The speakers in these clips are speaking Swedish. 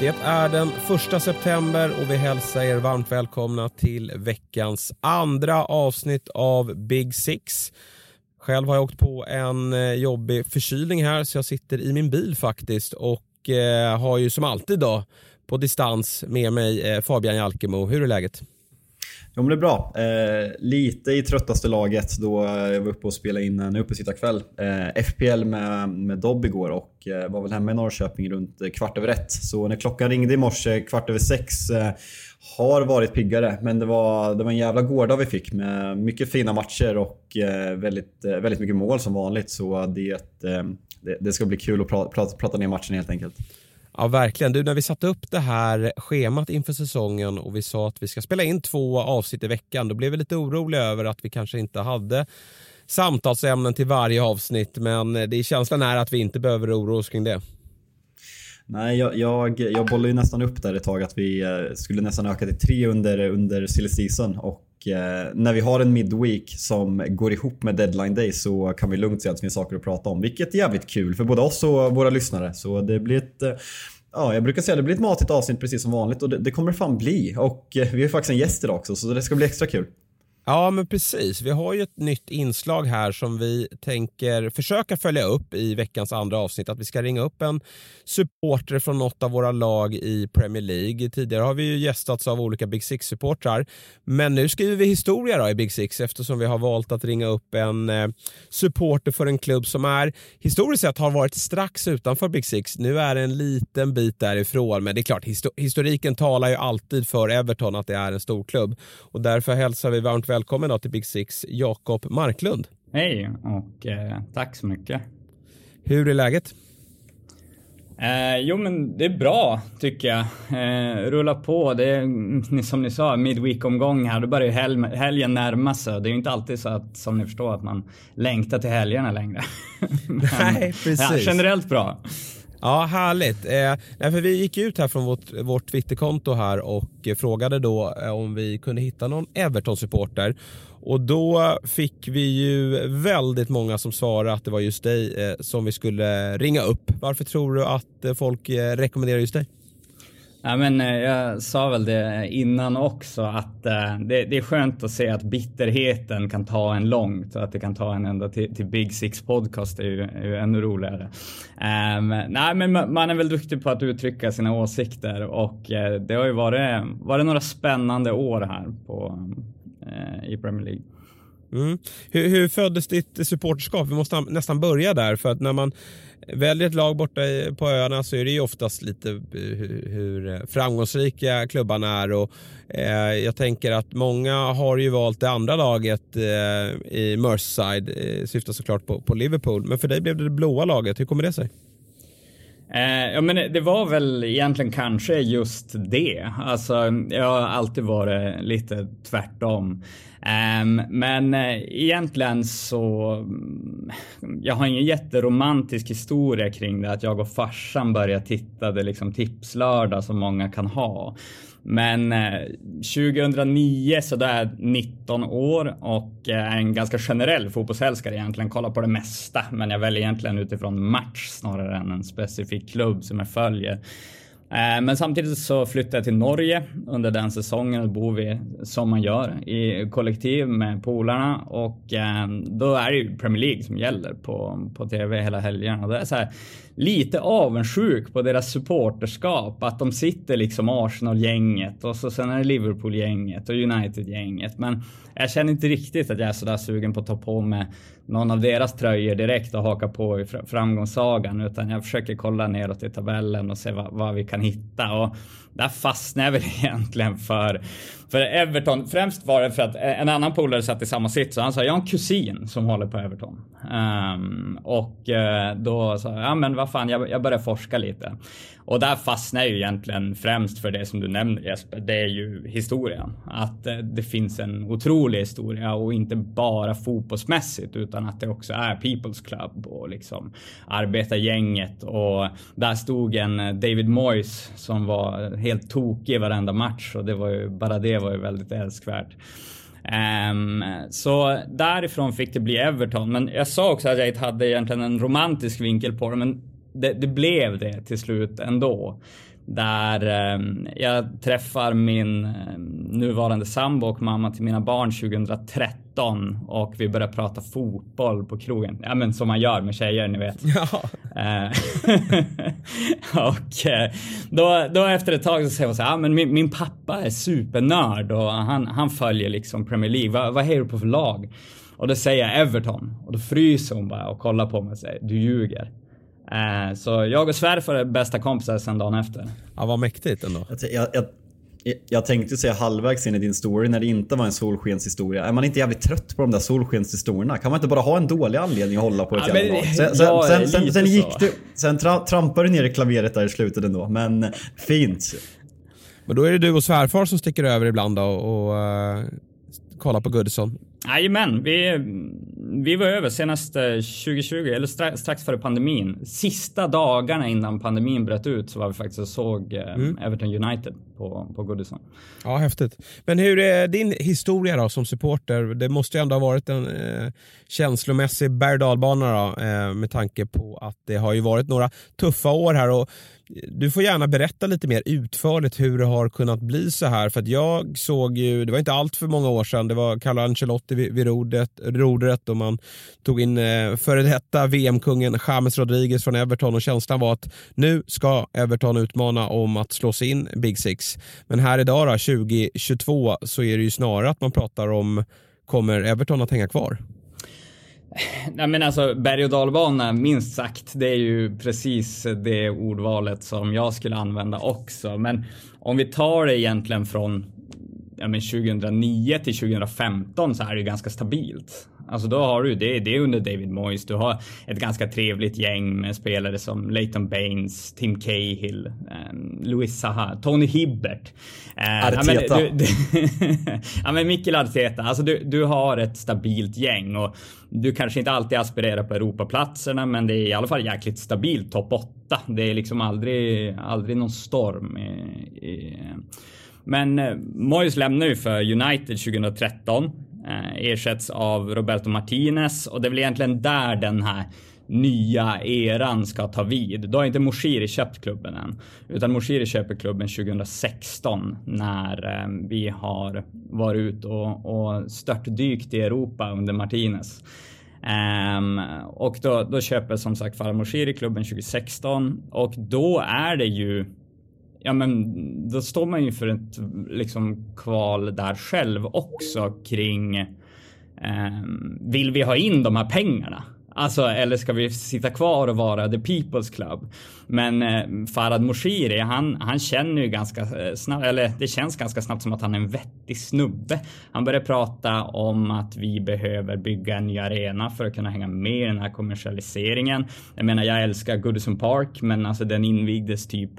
Det är den första september och vi hälsar er varmt välkomna till veckans andra avsnitt av Big Six. Själv har jag åkt på en eh, jobbig förkylning här så jag sitter i min bil faktiskt och eh, har ju som alltid då på distans med mig eh, Fabian Jalkemo. Hur är läget? Jo men det är bra. Eh, lite i tröttaste laget då eh, jag var uppe och spelade in en uppesittarkväll. Eh, FPL med, med Dobb igår och eh, var väl hemma i Norrköping runt eh, kvart över ett. Så när klockan ringde i morse kvart över sex eh, har varit piggare. Men det var, det var en jävla gårdag vi fick med mycket fina matcher och eh, väldigt, eh, väldigt mycket mål som vanligt. Så det, det, det ska bli kul att prata, prata ner matchen helt enkelt. Ja, verkligen. Du, när vi satte upp det här schemat inför säsongen och vi sa att vi ska spela in två avsnitt i veckan, då blev vi lite oroliga över att vi kanske inte hade samtalsämnen till varje avsnitt, men eh, det är känslan är att vi inte behöver oroa oss kring det. Nej, jag, jag, jag bollade ju nästan upp där ett tag att vi eh, skulle nästan öka till tre under, under silly season och eh, när vi har en midweek som går ihop med deadline day så kan vi lugnt säga att det finns saker att prata om. Vilket är jävligt kul för både oss och våra lyssnare. Så det blir ett eh, Ja, jag brukar säga att det blir ett matigt avsnitt precis som vanligt och det, det kommer det fan bli. Och eh, vi har faktiskt en gäst idag också så det ska bli extra kul. Ja, men precis. Vi har ju ett nytt inslag här som vi tänker försöka följa upp i veckans andra avsnitt. Att vi ska ringa upp en supporter från något av våra lag i Premier League. Tidigare har vi ju gästats av olika Big Six-supportrar. Men nu skriver vi historia då i Big Six eftersom vi har valt att ringa upp en eh, supporter för en klubb som är historiskt sett har varit strax utanför Big Six. Nu är det en liten bit därifrån. Men det är klart, historiken talar ju alltid för Everton att det är en stor klubb. Och därför hälsar vi varmt välkommen till Big Six, Jakob Marklund. Hej och eh, tack så mycket. Hur är läget? Eh, jo men det är bra tycker jag. Eh, rulla på. Det är som ni sa, midweek-omgång här. Då börjar ju hel helgen närma sig. Det är ju inte alltid så att, som ni förstår, att man längtar till helgerna längre. Nej, precis. Ja, generellt bra. Ja, härligt. Eh, för vi gick ut här från vårt, vårt Twitterkonto här och frågade då eh, om vi kunde hitta någon Everton-supporter. Och då fick vi ju väldigt många som svarade att det var just dig eh, som vi skulle ringa upp. Varför tror du att eh, folk eh, rekommenderar just dig? Ja, men, eh, jag sa väl det innan också att eh, det, det, är skönt att se att bitterheten kan ta en långt och att det kan ta en ända till, till Big Six podcast är ju, är ju ännu roligare. Um, nej, men man är väl duktig på att uttrycka sina åsikter och eh, det har ju varit, varit några spännande år här på, uh, i Premier League. Mm. Hur, hur föddes ditt supporterskap? Vi måste nästan börja där för att när man väljer ett lag borta på öarna så är det ju oftast lite eh, hur, framgångsrika klubbarna är och eh, jag tänker att många har ju valt det andra laget eh, i Merseyside, eh, syftar såklart på, på Liverpool, men för dig blev det det blåa laget. Hur kommer det sig? Eh, ja, men det var väl egentligen kanske just det. Alltså, jag har alltid varit lite tvärtom. Um, men uh, egentligen så, um, jag har ingen jätteromantisk historia kring det att jag och farsan började titta det liksom tipslördag som många kan ha. Men eh, 2009 så då är jag 19 år och uh, en ganska generell fotbollsälskare egentligen, kollar på det mesta. Men jag väljer egentligen utifrån match snarare än en specifik klubb som jag följer. Eh, men samtidigt så flyttade jag till Norge under den säsongen. och bor vi som man gör i kollektiv med polarna och eh, då är det ju Premier League som gäller på, på tv hela helgen. Och det är så här, lite avundsjuk på deras supporterskap. Att de sitter liksom Arsenal-gänget och så sen är det Liverpool-gänget och United-gänget. Men jag känner inte riktigt att jag är sådär sugen på att ta på mig någon av deras tröjor direkt och haka på i framgångssagan utan jag försöker kolla neråt i tabellen och se vad, vad vi kan hitta. Och där fastnade jag väl egentligen för, för Everton. Främst var det för att en annan polare satt i samma sits och han sa jag har en kusin som håller på Everton. Um, och eh, då sa jag, ja men vad fan, jag, jag börjar forska lite. Och där fastnar jag ju egentligen främst för det som du nämner Jesper. Det är ju historien. Att eh, det finns en otrolig historia och inte bara fotbollsmässigt utan att det också är People's Club och liksom arbetargänget och där stod en eh, David Moyes som var helt tokig i varenda match och det var ju, bara det var ju väldigt älskvärt. Um, så därifrån fick det bli Everton. Men jag sa också att jag hade egentligen en romantisk vinkel på det, men det, det blev det till slut ändå. Där eh, jag träffar min eh, nuvarande sambo och mamma till mina barn 2013 och vi börjar prata fotboll på krogen. Ja men som man gör med tjejer, ni vet. Ja. Eh, och eh, då, då efter ett tag så säger hon så här, ah, men min, min pappa är supernörd och han, han följer liksom Premier League. Va, vad är du på för lag? Och då säger jag Everton och då fryser hon bara och kollar på mig och säger, du ljuger. Eh, så jag och svärfar är bästa kompisar sen dagen efter. Ja, vad mäktigt ändå. Jag, jag, jag tänkte säga halvvägs in i din story när det inte var en solskenshistoria. Är man inte jävligt trött på de där solskenshistorierna? Kan man inte bara ha en dålig anledning att hålla på ett Ja, jävla men? Sen, sen, sen, sen, så. gick du, sen tra, trampade du ner i klaveret där i slutet ändå. Men fint. Men då är det du och svärfar som sticker över ibland då och uh, kollar på Goodison. Jajamän, vi, vi var över senast eh, 2020, eller stra, strax före pandemin. Sista dagarna innan pandemin bröt ut så var vi faktiskt och såg eh, Everton United på, på Goodison. Ja, häftigt. Men hur är din historia då som supporter? Det måste ju ändå ha varit en eh, känslomässig berg då, eh, med tanke på att det har ju varit några tuffa år här och du får gärna berätta lite mer utförligt hur det har kunnat bli så här. För att jag såg ju, det var inte allt för många år sedan, det var Carlo Ancelotti vid, vid rodret, rodret och man tog in eh, före detta VM-kungen James Rodriguez från Everton och känslan var att nu ska Everton utmana om att slå sig in Big Six. Men här idag då, 2022, så är det ju snarare att man pratar om kommer Everton att hänga kvar? Nej men alltså berg och dalbana minst sagt. Det är ju precis det ordvalet som jag skulle använda också. Men om vi tar det egentligen från ja, men 2009 till 2015 så är det ju ganska stabilt. Alltså då har du det, det är under David Moyes. Du har ett ganska trevligt gäng med spelare som Leighton Baines, Tim Cahill, um, Luis Zaha, Tony Hibbert. Eh, Arteta. Ja men, du, ja, men Mikkel Arteta. Alltså du, du har ett stabilt gäng och du kanske inte alltid aspirerar på Europaplatserna men det är i alla fall jäkligt stabilt topp 8. Det är liksom aldrig, aldrig någon storm. I, i, men eh, Moyes lämnar ju för United 2013. Eh, ersätts av Roberto Martinez och det är väl egentligen där den här nya eran ska ta vid. Då har inte Moshiri köpt klubben än. Utan Moshiri köper klubben 2016 när eh, vi har varit ut och, och störtdykt i Europa under Martinez. Um, och då, då köper som sagt Farah Moshiri klubben 2016 och då är det ju Ja men då står man ju för ett liksom kval där själv också kring eh, Vill vi ha in de här pengarna? Alltså, eller ska vi sitta kvar och vara the people's club? Men eh, Farad Moshiri, han, han känner ju ganska eh, snabbt, eller det känns ganska snabbt som att han är en vettig snubbe. Han börjar prata om att vi behöver bygga en ny arena för att kunna hänga med i den här kommersialiseringen. Jag menar, jag älskar Goodison Park, men alltså den invigdes typ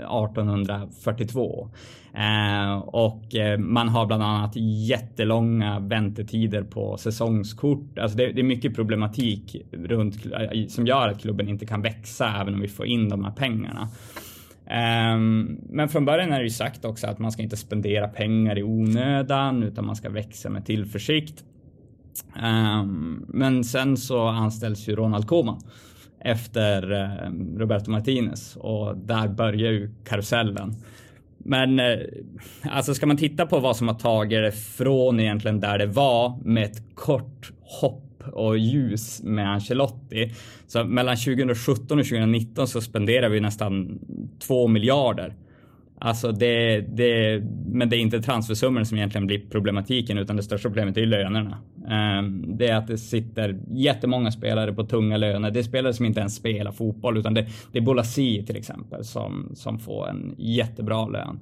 1842. Eh, och eh, man har bland annat jättelånga väntetider på säsongskort. Alltså det, det är mycket problematik runt eh, som gör att klubben inte kan växa även om vi får in de här pengarna. Um, men från början är det ju sagt också att man ska inte spendera pengar i onödan utan man ska växa med tillförsikt. Um, men sen så anställs ju Ronald Koeman efter eh, Roberto Martinez och där börjar ju karusellen. Men eh, alltså ska man titta på vad som har tagit det från egentligen där det var med ett kort hopp och ljus med Ancelotti. Så mellan 2017 och 2019 så spenderar vi nästan 2 miljarder. Alltså det, det, men det är inte transfersummorna som egentligen blir problematiken utan det största problemet är lönerna. Ehm, det är att det sitter jättemånga spelare på tunga löner. Det är spelare som inte ens spelar fotboll utan det, det är Bolasi till exempel som, som får en jättebra lön.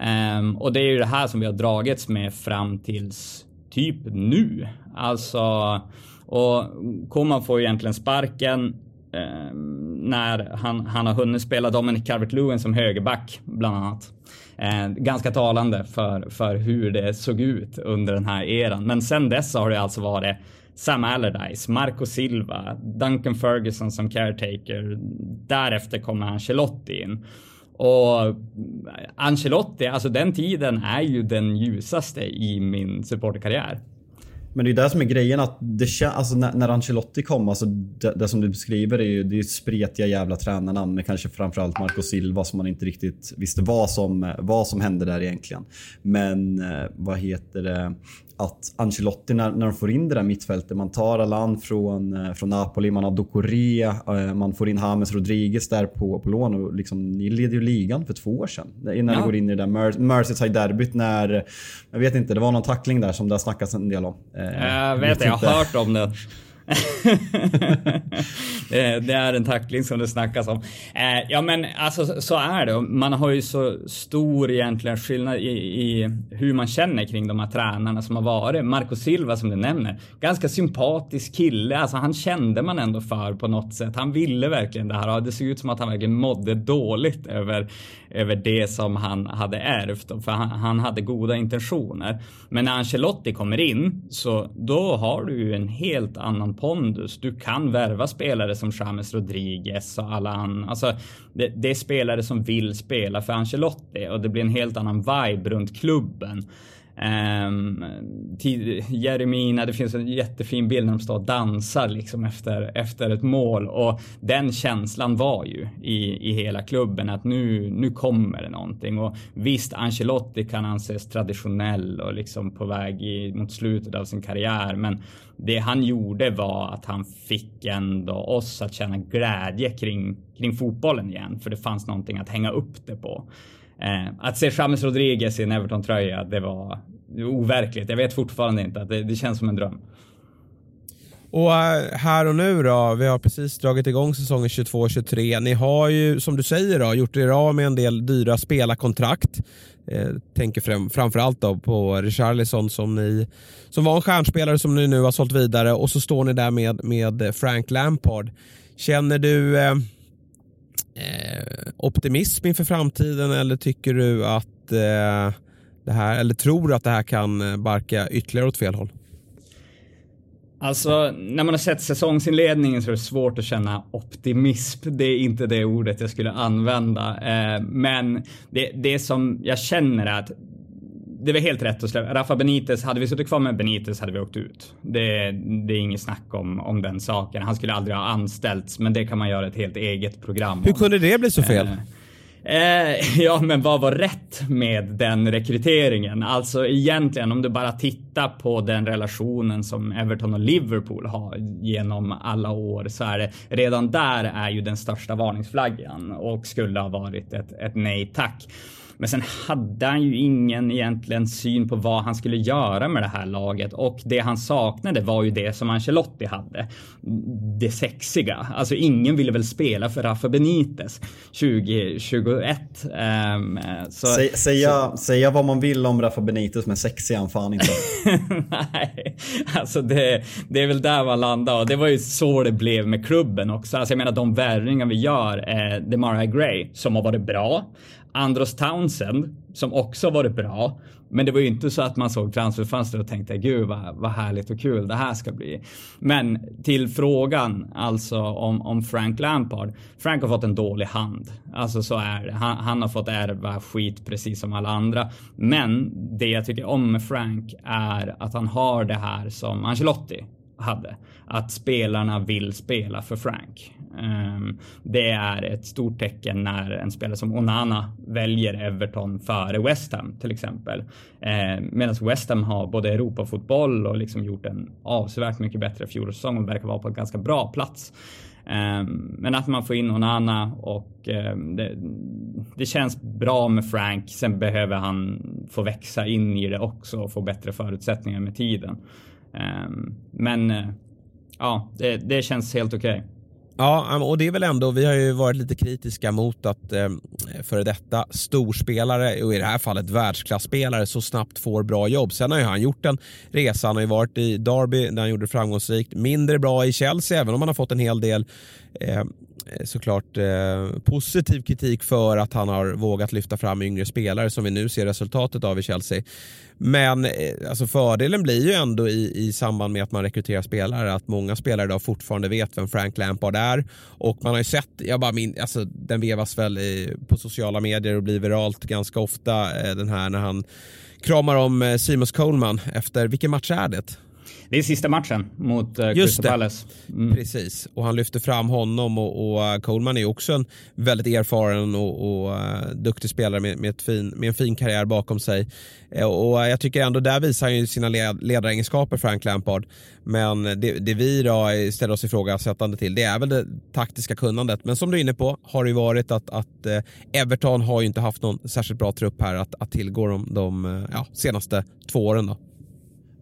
Ehm, och det är ju det här som vi har dragits med fram tills typ nu. Alltså, och Koman får ju egentligen sparken eh, när han, han har hunnit spela Dominic Calvert-Lewin som högerback bland annat. Eh, ganska talande för, för hur det såg ut under den här eran. Men sen dess har det alltså varit Sam Allardyce, Marco Silva, Duncan Ferguson som caretaker. Därefter kommer Ancelotti in. Och Ancelotti, alltså den tiden är ju den ljusaste i min supporterkarriär. Men det är det som är grejen att det alltså när, när Ancelotti kom, alltså det, det, som du beskriver är ju det är spretiga jävla tränarnamn med kanske framförallt Marco Silva som man inte riktigt visste vad som, vad som hände där egentligen. Men eh, vad heter det? att Ancelotti när, när de får in det där mittfältet, man tar Alan från, eh, från Napoli, man har Dokorea, eh, man får in James Rodriguez där på, på lån och liksom, ni leder ju ligan för två år sedan. Innan ja. går in i det där Mer Merseyside-derbyt när, jag vet inte, det var någon tackling där som det har snackats en del om. Eh, jag vet, jag, jag har hört om det. Eh, det är en tackling som det snackas om. Eh, ja men alltså så är det. Man har ju så stor egentligen skillnad i, i, hur man känner kring de här tränarna som har varit. Marco Silva som du nämner, ganska sympatisk kille. Alltså han kände man ändå för på något sätt. Han ville verkligen det här och det såg ut som att han verkligen mådde dåligt över, över det som han hade ärvt. För han, han hade goda intentioner. Men när Ancelotti kommer in så då har du ju en helt annan pondus. Du kan värva spelare som James Rodriguez och alla andra. Alltså, det, det, är spelare som vill spela för Ancelotti och det blir en helt annan vibe runt klubben. Um, Jeremina, det finns en jättefin bild när de står och dansar liksom efter, efter ett mål och den känslan var ju i, i hela klubben att nu, nu kommer det någonting och visst Ancelotti kan anses traditionell och liksom på väg i, mot slutet av sin karriär men det han gjorde var att han fick ändå oss att känna glädje kring, kring fotbollen igen för det fanns någonting att hänga upp det på. Eh, att se James Rodriguez i en Everton-tröja, det var overkligt. Jag vet fortfarande inte, att det, det känns som en dröm. Och eh, här och nu då, vi har precis dragit igång säsongen 22-23. Ni har ju som du säger då, gjort er av med en del dyra spelarkontrakt. Eh, tänker fram, framförallt då på Richarlison som, ni, som var en stjärnspelare som ni nu har sålt vidare och så står ni där med, med Frank Lampard. Känner du eh, eh, optimism inför framtiden eller tycker du att eh, det här, eller tror att det här kan eh, barka ytterligare åt fel håll? Alltså, när man har sett säsongsinledningen så är det svårt att känna optimism. Det är inte det ordet jag skulle använda. Eh, men det, det som jag känner är att det var helt rätt att släppa. Rafa Benitez, hade vi suttit kvar med Benitez hade vi åkt ut. Det, det är inget snack om, om den saken. Han skulle aldrig ha anställts, men det kan man göra ett helt eget program Hur kunde det bli så fel? Eh, Eh, ja, men vad var rätt med den rekryteringen? Alltså egentligen om du bara tittar på den relationen som Everton och Liverpool har genom alla år så är det redan där är ju den största varningsflaggan och skulle ha varit ett, ett nej tack. Men sen hade han ju ingen egentligen syn på vad han skulle göra med det här laget och det han saknade var ju det som Ancelotti hade. Det sexiga. Alltså ingen ville väl spela för Rafa Benitez 2021. Um, så, Sä, säga, så... säga vad man vill om Rafa Benitez men sexig han fan inte. Nej, alltså det, det är väl där man landar och det var ju så det blev med klubben också. Alltså jag menar de värvningar vi gör, eh, Demarai Gray som har varit bra. Andros Townsend som också varit bra. Men det var ju inte så att man såg transferfönstret och tänkte gud vad, vad härligt och kul det här ska bli. Men till frågan alltså om, om Frank Lampard. Frank har fått en dålig hand. Alltså så är det. Han, han har fått ärva skit precis som alla andra. Men det jag tycker om med Frank är att han har det här som Ancelotti hade. Att spelarna vill spela för Frank. Ehm, det är ett stort tecken när en spelare som Onana väljer Everton före West Ham till exempel. Ehm, medan West Ham har både Europafotboll och liksom gjort en avsevärt mycket bättre fjolårssäsong och verkar vara på en ganska bra plats. Ehm, men att man får in Onana och det, det, känns bra med Frank. Sen behöver han få växa in i det också och få bättre förutsättningar med tiden. Men eh, ja, det, det, känns helt okej. Okay. Ja, och det är väl ändå, vi har ju varit lite kritiska mot att eh, före detta storspelare och i det här fallet världsklasspelare så snabbt får bra jobb. Sen har ju han gjort en resa, han har ju varit i Derby där han gjorde det framgångsrikt, mindre bra i Chelsea även om han har fått en hel del eh, Eh, såklart eh, positiv kritik för att han har vågat lyfta fram yngre spelare som vi nu ser resultatet av i Chelsea. Men eh, alltså fördelen blir ju ändå i, i samband med att man rekryterar spelare att många spelare idag fortfarande vet vem Frank Lampard är och man har ju sett, jag bara min, alltså den vevas väl i, på sociala medier och blir viralt ganska ofta eh, den här när han kramar om eh, Seamus Coleman efter, vilken match är det? Det är sista matchen mot uh, Crystal Palace. Mm. Precis, och han lyfter fram honom och, och uh, Coleman är också en väldigt erfaren och, och uh, duktig spelare med, med, fin, med, en fin karriär bakom sig. Uh, och jag tycker ändå där visar han ju sina led, ledaregenskaper Frank Lampard. Men det, det vi då ställer oss ifrågasättande till det är väl det taktiska kunnandet. Men som du är inne på har det ju varit att, att Everton har ju inte haft någon särskilt bra trupp här att, att tillgå de, de ja, senaste två åren. Då.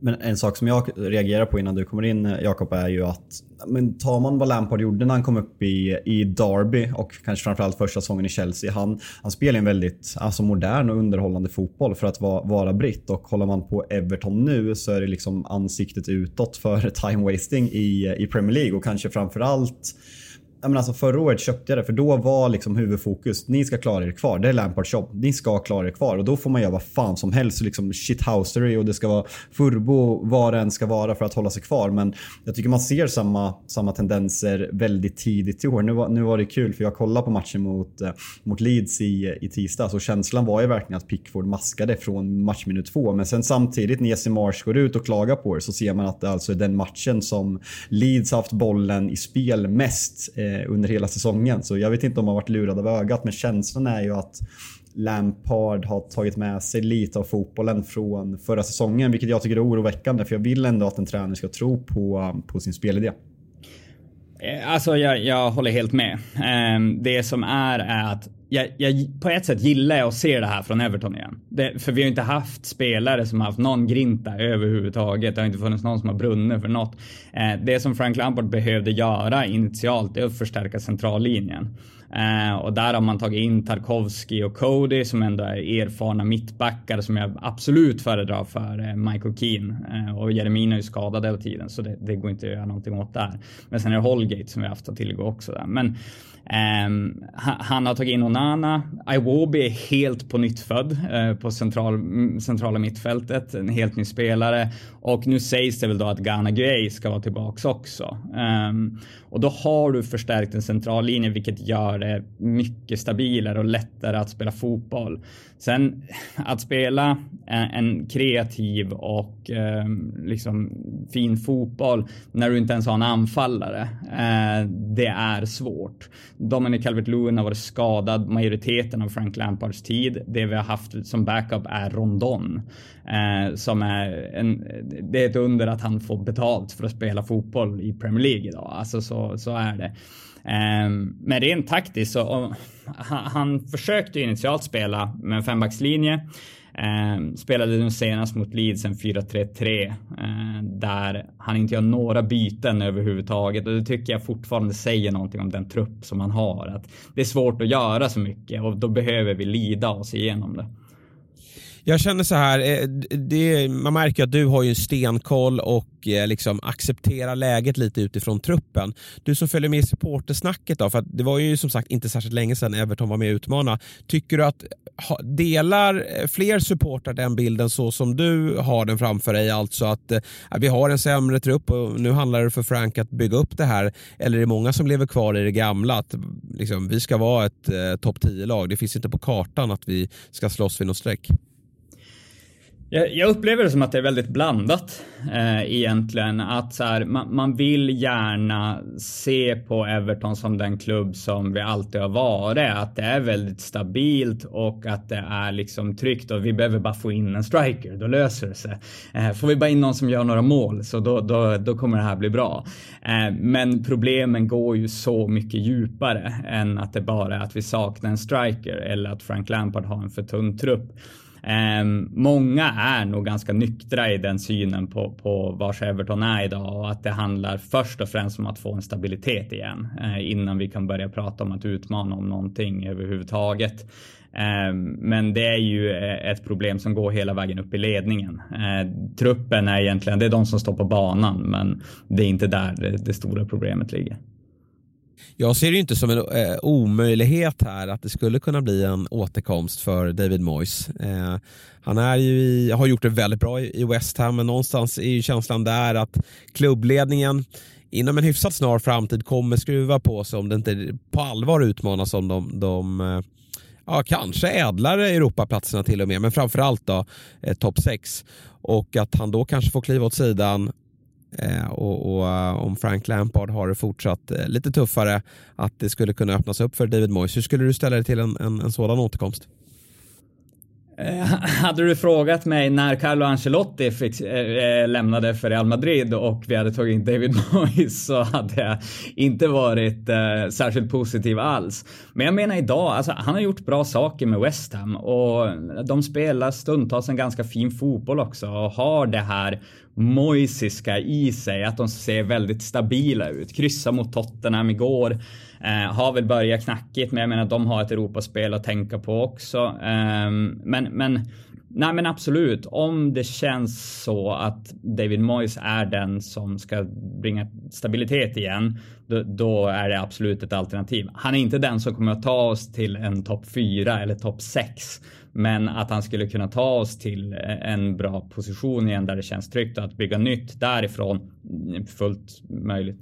Men en sak som jag reagerar på innan du kommer in eh, Jakob är ju att men tar man vad Lampard gjorde när han kom upp i, i Derby och kanske framförallt första säsongen i Chelsea. Han, han spelar en väldigt alltså, modern och underhållande fotboll för att vara, vara britt och håller man på Everton nu så är det liksom ansiktet utåt för time wasting i, i Premier League och kanske framförallt men alltså förra året köpte jag det för då var liksom huvudfokus, ni ska klara er kvar. Det är Lampards jobb. Ni ska klara er kvar och då får man göra vad fan som helst. Liksom shithousery och det ska vara furbo vad det än ska vara för att hålla sig kvar. Men jag tycker man ser samma, samma tendenser väldigt tidigt i år. Nu var, nu var det kul för jag kollade på matchen mot, eh, mot Leeds i, i tisdags och känslan var ju verkligen att Pickford maskade från matchminut två. Men sen samtidigt när Jesse Marsh går ut och klagar på det så ser man att det alltså är den matchen som Leeds haft bollen i spel mest Eh, Eh, under hela säsongen. Så jag vet inte om man varit lurad av ögat men känslan är ju att Lampard har tagit med sig lite av fotbollen från förra säsongen vilket jag tycker är oroväckande för jag vill ändå att en tränare ska tro på, på sin spelidé. Eh, alltså jag, jag håller helt med. Ehm, det som är är att jag, jag, på ett sätt gillar jag att se det här från Everton igen. Det, för vi har inte haft spelare som har haft någon grinta överhuvudtaget. Det har inte funnits någon som har brunnit för något. Eh, det som Frank Lampard behövde göra initialt är att förstärka centrallinjen. Eh, och där har man tagit in Tarkovski och Cody som ändå är erfarna mittbackar som jag absolut föredrar för eh, Michael Keane. Eh, och Jeremina är ju skadad hela tiden så det, det, går inte att göra någonting åt där. Men sen är det Holgate som vi har haft att tillgå också där. Men ehm, han har tagit in Onana. Iwobi är helt på nytt född eh, på central, centrala mittfältet. En helt ny spelare. Och nu sägs det väl då att Ghana Gray ska vara tillbaks också. Um, och då har du förstärkt en central linje vilket gör det mycket stabilare och lättare att spela fotboll. Sen att spela en, en kreativ och um, liksom fin fotboll när du inte ens har en anfallare. Uh, det är svårt. Dominic Calvert-Lewin har varit skadad majoriteten av Frank Lampards tid. Det vi har haft som backup är Rondon. uh, som är en, det är ett under att han får betalt för att spela fotboll i Premier League idag. Alltså så, så är det. Ehm, men rent taktiskt så han, han försökte initialt spela med en fembackslinje. Ehm, spelade nu senast mot Leeds en 4-3-3 ehm, där han inte gör några byten överhuvudtaget och det tycker jag fortfarande säger någonting om den trupp som han har. Att det är svårt att göra så mycket och då behöver vi lida oss igenom det. Jag känner så här, eh, det, man märker att du har ju en stenkoll och eh, liksom accepterar läget lite utifrån truppen. Du som följer med i supportersnacket då, för det var ju som sagt inte särskilt länge sedan Everton var med och utmana. Tycker du att delar eh, fler supportrar den bilden så som du har den framför dig? Alltså att, att vi har en sämre trupp och nu handlar det för Frank att bygga upp det här. Eller är det många som lever kvar i det gamla? Att liksom, vi ska vara ett eh, topp 10-lag. Det finns inte på kartan att vi ska slåss vid något streck. Jag, jag, upplever det som att det är väldigt blandat eh, egentligen. Att så här, man, man, vill gärna se på Everton som den klubb som vi alltid har varit. Att det är väldigt stabilt och att det är liksom tryggt och vi behöver bara få in en striker. Då löser det sig. Eh, får vi bara in någon som gör några mål så då, då, då kommer det här bli bra. Eh, men problemen går ju så mycket djupare än att det bara är att vi saknar en striker eller att Frank Lampard har en för tunn trupp. Ehm, många är nog ganska nyktra i den synen på, på vars Everton är idag och att det handlar först och främst om att få en stabilitet igen eh, innan vi kan börja prata om att utmana om någonting överhuvudtaget. Ehm, men det är ju eh, ett problem som går hela vägen upp i ledningen. Ehm, truppen är egentligen, det är de som står på banan men det är inte där det stora problemet ligger. Jag ser det inte som en eh, omöjlighet här att det skulle kunna bli en återkomst för David Moyes. Eh, han är ju i, har gjort det väldigt bra i, West Ham men någonstans är ju känslan där att klubbledningen inom en hyfsat snar framtid kommer skruva på sig om det inte på allvar utmanas om de, de eh, ja, kanske ädlare Europaplatserna till och med, men framförallt då eh, topp 6. Och att han då kanske får kliva åt sidan Eh, och, och eh, om Frank Lampard har det fortsatt eh, lite tuffare att det skulle kunna öppnas upp för David Moyes. Hur skulle du ställa dig till en, en, en sådan återkomst? Hade du frågat mig när Carlo Ancelotti fick, äh, lämnade för Real Madrid och vi hade tagit in David Moyes så hade jag inte varit äh, särskilt positiv alls. Men jag menar idag, alltså, han har gjort bra saker med West Ham och de spelar stundtals en ganska fin fotboll också och har det här Moisiska i sig, att de ser väldigt stabila ut. Kryssa mot Tottenham igår. Eh, har väl börjat knackigt, men jag menar de har ett Europaspel att tänka på också. Eh, men, men, nej men absolut, om det känns så att David Moyes är den som ska bringa stabilitet igen, då, då, är det absolut ett alternativ. Han är inte den som kommer att ta oss till en topp 4 eller topp 6. Men att han skulle kunna ta oss till eh, en bra position igen där det känns tryggt och att bygga nytt därifrån mm, fullt möjligt.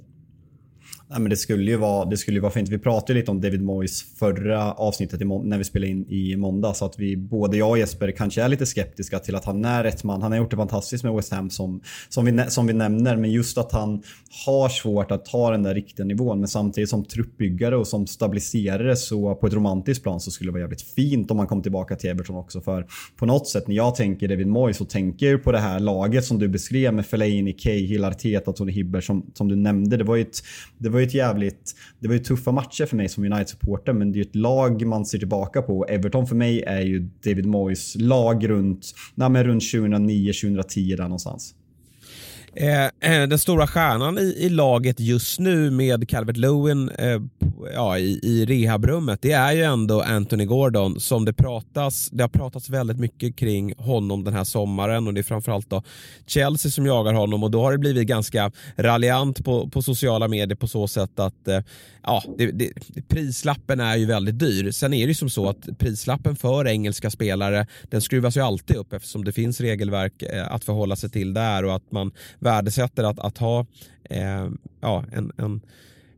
Nej, men det skulle ju vara, det skulle ju vara fint. Vi pratade lite om David Moyes förra avsnittet när vi spelade in i måndag. Så att vi, både jag och Jesper kanske är lite skeptiska till att han är rätt man. Han har gjort det fantastiskt med West Ham som, som, vi, som vi nämner. Men just att han har svårt att ta den där riktiga nivån. Men samtidigt som truppbyggare och som stabiliserare så på ett romantiskt plan så skulle det vara jävligt fint om han kom tillbaka till Everton också. För på något sätt när jag tänker David Moyes så tänker jag på det här laget som du beskrev med Fellaini, Cahill, Arteta, Tony Hibber som, som du nämnde. Det var ju ett, det var ju ett jävligt... Det var ju tuffa matcher för mig som United-supporter men det är ju ett lag man ser tillbaka på. Everton för mig är ju David Moyes lag runt, nej, runt 2009-2010 där någonstans. Eh, eh, den stora stjärnan i, i, laget just nu med Calvert Lewin eh, ja, i, i rehabrummet det är ju ändå Anthony Gordon som det pratas, det har pratats väldigt mycket kring honom den här sommaren och det är framförallt då Chelsea som jagar honom och då har det blivit ganska raljant på, på sociala medier på så sätt att eh, ja, det, det, prislappen är ju väldigt dyr. Sen är det ju som så att prislappen för engelska spelare den skruvas ju alltid upp eftersom det finns regelverk eh, att förhålla sig till där och att man värdesätter att, att ha eh, ja, en, en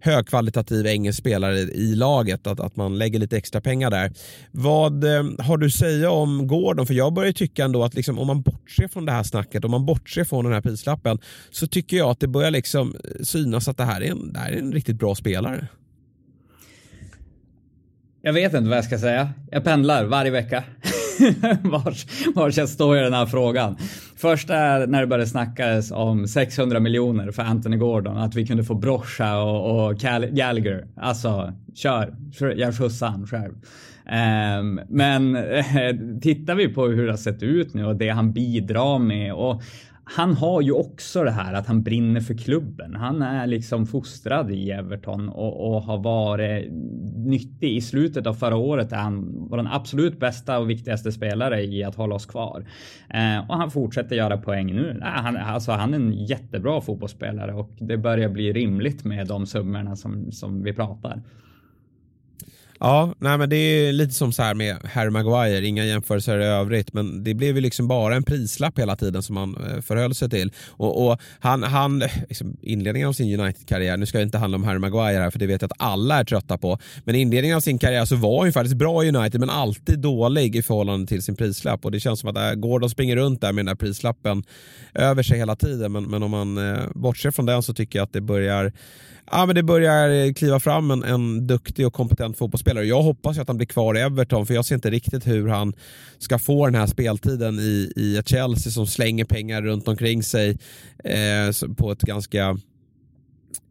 högkvalitativ engelsk spelare i laget, att, att man lägger lite extra pengar där. Vad eh, har du att säga om Gordon? För jag börjar tycka ändå att liksom, om man bortser från det här snacket, om man bortser från den här prislappen, så tycker jag att det börjar liksom eh, synas att det här är en, det här är en riktigt bra spelare. Jag vet inte vad jag ska säga. Jag pendlar varje vecka. vars, vars jag står i den här frågan. Första är när det började snackas om 600 miljoner för Anthony Gordon, att vi kunde få Brocha och, och Gallagher. Alltså, kör, jag skjutsar han själv. Um, men tittar vi på hur det har sett ut nu och det han bidrar med och han har ju också det här att han brinner för klubben. Han är liksom fostrad i Everton och, och har varit nyttig. I slutet av förra året är han var den absolut bästa och viktigaste spelare i att hålla oss kvar. Eh, och han fortsätter göra poäng nu. Eh, han, alltså, han är en jättebra fotbollsspelare och det börjar bli rimligt med de summorna som, som vi pratar. Ja, nej men det är lite som så här med Harry Maguire, inga jämförelser i övrigt, men det blev ju liksom bara en prislapp hela tiden som han eh, förhöll sig till. Och, och han, han liksom inledningen av sin United-karriär, nu ska det inte handla om Harry Maguire här för det vet jag att alla är trötta på, men inledningen av sin karriär så var han faktiskt bra i United men alltid dålig i förhållande till sin prislapp och det känns som att eh, Gordon springer runt där med den där prislappen över sig hela tiden men, men om man eh, bortser från den så tycker jag att det börjar ja, men det börjar kliva fram en, en duktig och kompetent fotbollsspelare. Jag hoppas att han blir kvar i Everton för jag ser inte riktigt hur han ska få den här speltiden i, i ett Chelsea som slänger pengar runt omkring sig eh, på ett ganska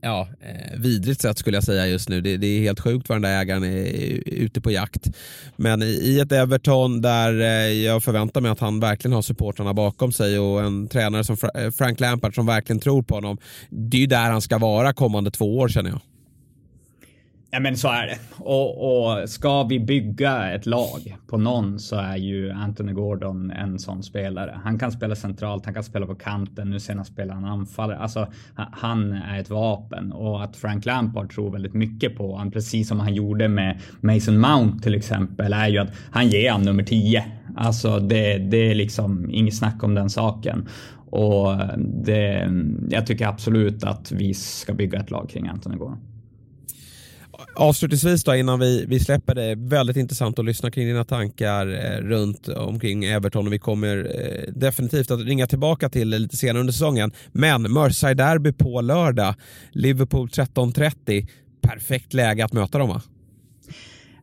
ja, eh, vidrigt sätt skulle jag säga just nu. Det, det, är helt sjukt vad den där ägaren är ute på jakt. Men i, i ett Everton där eh, jag förväntar mig att han verkligen har supportrarna bakom sig och en tränare som Fra eh, Frank Lampard som verkligen tror på honom. Det är ju där han ska vara kommande två år känner jag. Ja men så är det. Och, och, ska vi bygga ett lag på någon så är ju Anthony Gordon en sån spelare. Han kan spela centralt, han kan spela på kanten, nu senast spelar han anfallare. Alltså han är ett vapen och att Frank Lampard tror väldigt mycket på honom, precis som han gjorde med Mason Mount till exempel, är ju att han ger han nummer 10. Alltså det, det är liksom inget snack om den saken. Och det, jag tycker absolut att vi ska bygga ett lag kring Anthony Gordon. Avslutningsvis då innan vi, vi släpper det, väldigt intressant att lyssna kring dina tankar eh, runt omkring Everton och vi kommer eh, definitivt att ringa tillbaka till det lite senare under säsongen. Men Merseyside Derby på lördag, Liverpool 13.30, perfekt läge att möta dem va?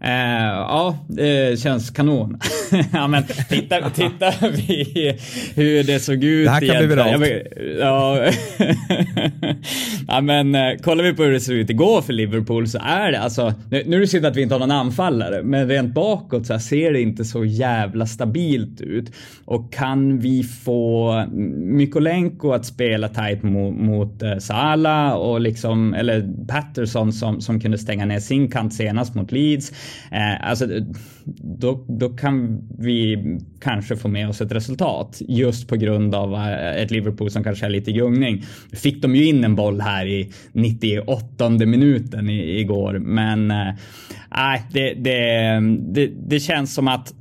Uh, ja, det känns kanon. ja, men titta, titta vi hur det såg ut. Det här kan bli viralt. Ja, ja, men uh, kollar vi på hur det såg ut igår för Liverpool så är det alltså. Nu, nu är det synd att vi inte har någon anfallare, men rent bakåt så ser det inte så jävla stabilt ut. Och kan vi få Mykolenko att spela tight mot, mot uh, Salah och liksom, eller Patterson som, som kunde stänga ner sin kant senast mot Leeds Eh, alltså, då, då kan vi kanske få med oss ett resultat just på grund av eh, ett Liverpool som kanske är lite i gungning. Fick de ju in en boll här i 98 minuten i, igår, men eh, det, det, det, det känns som att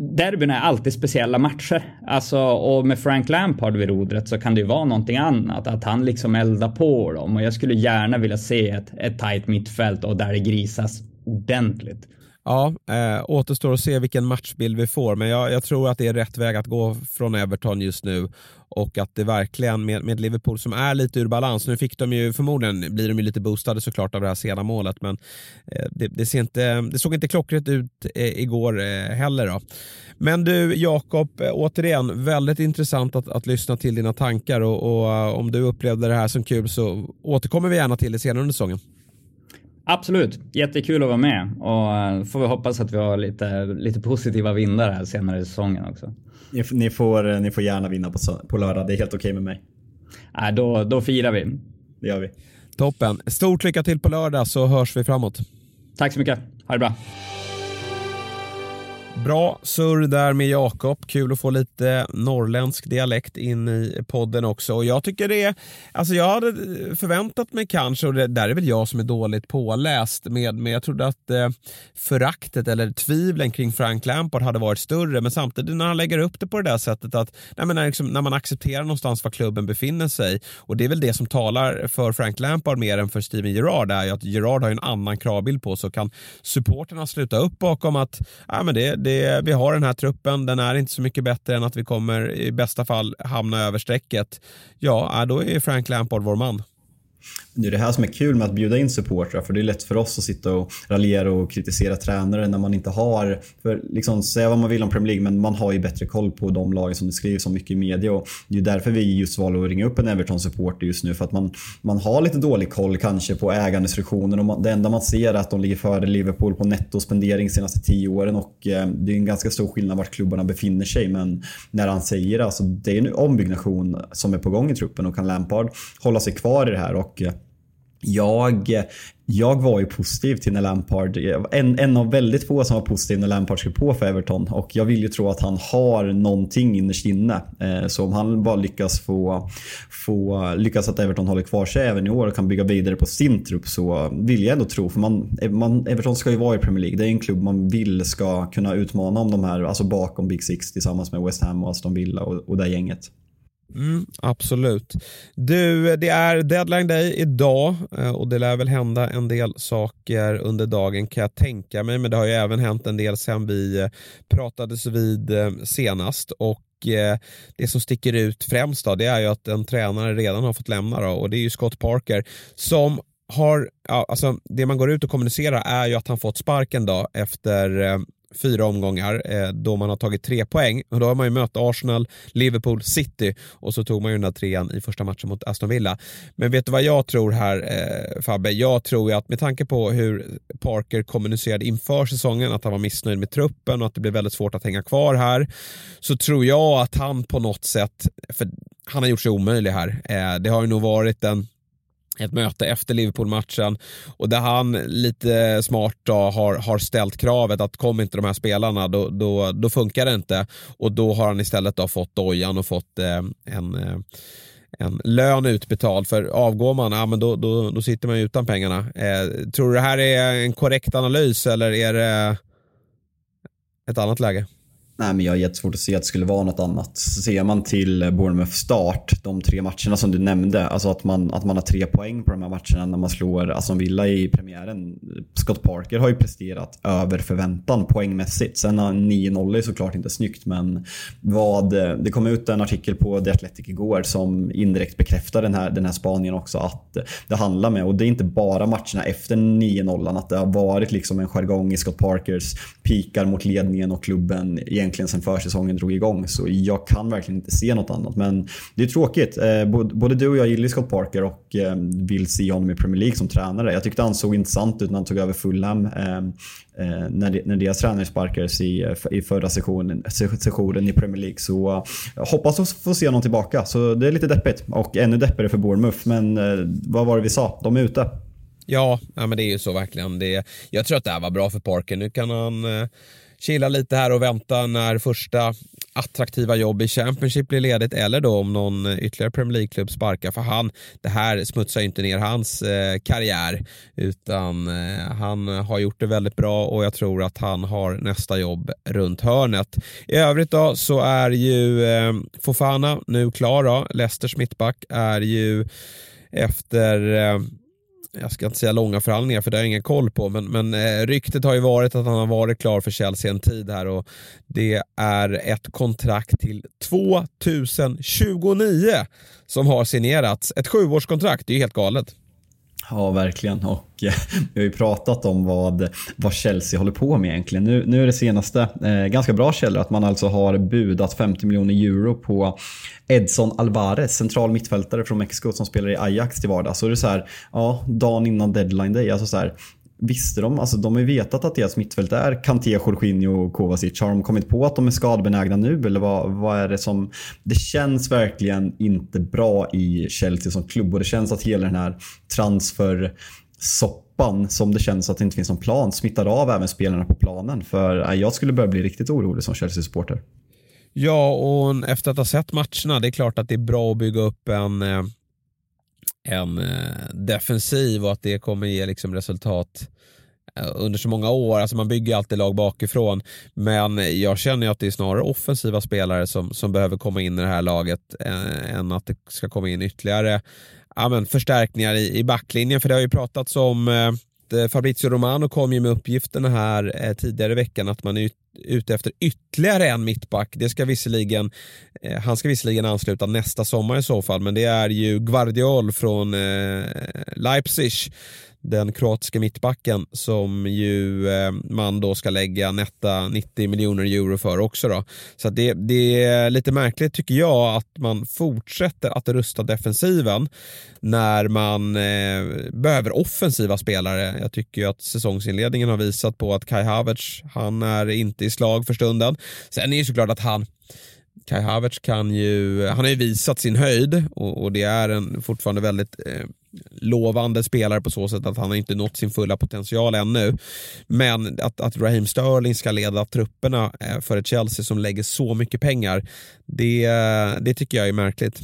derbyn är alltid speciella matcher. Alltså, och med Frank Lampard vid rodret så kan det ju vara någonting annat. Att han liksom eldar på dem. Och jag skulle gärna vilja se ett, ett tajt mittfält och där det grisas ordentligt. Ja, eh, återstår att se vilken matchbild vi får, men jag, jag, tror att det är rätt väg att gå från Everton just nu och att det verkligen med, med Liverpool som är lite ur balans. Nu fick de ju förmodligen blir de ju lite boostade såklart av det här sena målet, men eh, det, det, ser inte, det såg inte klockrätt ut eh, igår eh, heller. Då. Men du Jakob, eh, återigen väldigt intressant att, att lyssna till dina tankar och, och eh, om du upplevde det här som kul så återkommer vi gärna till det senare under säsongen. Absolut, jättekul att vara med och eh, får vi hoppas att vi har lite, lite positiva vindar här senare i säsongen också. Ni får, ni får gärna vinna på, på lördag, det är helt okej okay med mig. Äh, då, då firar vi. Det gör vi. Toppen. Stort lycka till på lördag så hörs vi framåt. Tack så mycket. Ha det bra. Bra surr där med Jakob. Kul att få lite norrländsk dialekt in i podden också. Och jag tycker det är, alltså jag hade förväntat mig kanske, och det där är väl jag som är dåligt påläst, med, men jag trodde att eh, föraktet eller tvivlen kring Frank Lampard hade varit större. Men samtidigt när han lägger upp det på det där sättet att nej, men när, liksom, när man accepterar någonstans var klubben befinner sig och det är väl det som talar för Frank Lampard mer än för Steven Gerrard är ju att Gerrard har en annan kravbild på sig. Kan supporterna sluta upp bakom att nej, men det, det, vi har den här truppen, den är inte så mycket bättre än att vi kommer i bästa fall hamna över strecket. Ja, äh, då är Frank Lampard vår man. Det är det här som är kul med att bjuda in supportrar för det är lätt för oss att sitta och raljera och kritisera tränare när man inte har, för liksom säga vad man vill om Premier League men man har ju bättre koll på de lagen som det skrivs om mycket i media och det är därför vi just valde att ringa upp en Everton-supporter just nu för att man, man har lite dålig koll kanske på ägandestruktionen och man, det enda man ser är att de ligger före Liverpool på nettospendering senaste tio åren och eh, det är en ganska stor skillnad vart klubbarna befinner sig men när han säger alltså det är en ombyggnation som är på gång i truppen och kan Lampard hålla sig kvar i det här och och eh, jag, jag var ju positiv till när Lampard, en, en av väldigt få som var positiv när Lampard skrev på för Everton och jag vill ju tro att han har någonting innerst inne. Eh, så om han bara lyckas få, få lyckas att Everton håller kvar sig även i år och kan bygga vidare på sin trupp så vill jag ändå tro, för man, man, Everton ska ju vara i Premier League. Det är en klubb man vill ska kunna utmana om de här, alltså bakom Big Six tillsammans med West Ham och Aston Villa och, och det gänget. Mm, absolut. Du, det är deadline day idag eh, och det lär väl hända en del saker under dagen kan jag tänka mig. Men det har ju även hänt en del sedan vi eh, pratades vid eh, senast. Och det som sticker ut främst då, det är ju att en tränare redan har fått lämna då, och det är ju Scott Parker som har, ja, alltså det man går ut och kommunicerar är ju att han fått sparken då efter fyra omgångar eh, då man har tagit tre poäng. Och då har man ju mött Arsenal, Liverpool, City och så tog man ju den där trean i första matchen mot Aston Villa. Men vet du vad jag tror här eh, Fabbe? Jag tror ju att med tanke på hur Parker kommunicerade inför säsongen att han var missnöjd med truppen och att det blir väldigt svårt att hänga kvar här så tror jag att han på något sätt, för han har gjort sig omöjlig här. Eh, det har ju nog varit en ett möte efter Liverpool-matchen och där han lite smart då har, har ställt kravet att kom inte de här spelarna då, då, då funkar det inte och då har han istället då fått dojan och fått eh, en eh, en lön utbetald för avgår man, ja, men då, då, då sitter man utan pengarna. Eh, tror du det här är en korrekt analys eller är det ett annat läge? Nej, men jag har jättesvårt att se att det skulle vara något annat. Ser man till Bournemouth start, de tre matcherna som du nämnde, alltså att man, att man har tre poäng på de här matcherna när man slår Aston Villa i premiären. Scott Parker har ju presterat över förväntan poängmässigt. Sen 9-0 är såklart inte snyggt, men vad, det kom ut en artikel på The Athletic igår som indirekt bekräftar den här, den här spaningen också att det handlar med, och det är inte bara matcherna efter 9-0, att det har varit liksom en jargong i Scott Parkers pikar mot ledningen och klubben egentligen sen försäsongen drog igång. Så jag kan verkligen inte se något annat. Men det är tråkigt. Eh, både du och jag gillar Scott Parker och eh, vill se honom i Premier League som tränare. Jag tyckte han såg intressant ut när han tog över Fulham. Ehm, eh, när, deras tränare sparkades i, i förra sessionen, sessionen i Premier League. Så jag hoppas att få se honom tillbaka. Så det är lite deppigt. Och ännu deppigare för Bournemouth. Men vad var det vi sa? De är ute. Ja, ja men det är ju så verkligen. Det, jag tror att det här var bra för Parker. Nu kan han eh, chilla lite här och vänta när första attraktiva jobb i Championship blir ledigt eller då om någon ytterligare Premier League-klubb sparkar för han. Det här smutsar ju inte ner hans eh, karriär utan eh, han har gjort det väldigt bra och jag tror att han har nästa jobb runt hörnet. I övrigt då så är ju eh, Fofana nu klar då. Leicesters mittback är ju efter eh, jag ska inte säga långa förhandlingar för det har jag ingen koll på, men, men eh, ryktet har ju varit att han har varit klar för Chelsea en tid här och det är ett kontrakt till 2029 som har signerats. Ett sjuårskontrakt, det är ju helt galet. Ja, verkligen. Och eh, vi har ju pratat om vad, vad Chelsea håller på med egentligen. Nu, nu är det senaste eh, ganska bra källor att man alltså har budat 50 miljoner euro på Edson Alvarez, central mittfältare från Mexiko som spelar i Ajax till vardags. Så det är så här, ja, dagen innan deadline day, alltså så här, visste de, alltså de har ju vetat att deras mittfält är Kanté, Jorginho och Kovacic. Har de kommit på att de är skadebenägna nu eller vad, vad är det som... Det känns verkligen inte bra i Chelsea som klubb och det känns att hela den här transfer soppan som det känns att det inte finns någon plan smittar av även spelarna på planen. För äh, jag skulle börja bli riktigt orolig som Chelsea-supporter. Ja, och efter att ha sett matcherna, det är klart att det är bra att bygga upp en eh, en eh, defensiv och att det kommer ge liksom resultat eh, under så många år. Alltså man bygger alltid lag bakifrån. Men jag känner att det är snarare offensiva spelare som, som behöver komma in i det här laget eh, än att det ska komma in ytterligare ja, men förstärkningar i, i backlinjen. För det har ju pratats om eh, Eh, Fabrizio Romano kom ju med uppgifterna här eh, tidigare i veckan att man är ute efter ytterligare en mittback. Det ska visserligen, eh, han ska visserligen ansluta nästa sommar i så fall, men det är ju Guardiol från Leipzig den kroatiska mittbacken som ju eh, man då ska lägga netta 90 miljoner euro för också. Då. Så det, det, är lite märkligt tycker jag att man fortsätter att rusta defensiven när man eh, behöver offensiva spelare. Jag tycker ju att säsongsinledningen har visat på att Kai Havertz, han är inte i slag för stunden. Sen är det såklart att han Kai Havertz kan ju, han har ju visat sin höjd och, och det är en fortfarande väldigt eh, lovande spelare på så sätt att han inte nått sin fulla potential ännu. Men att, att Raheem Sterling ska leda trupperna eh, för ett Chelsea som lägger så mycket pengar, det, det tycker jag är märkligt.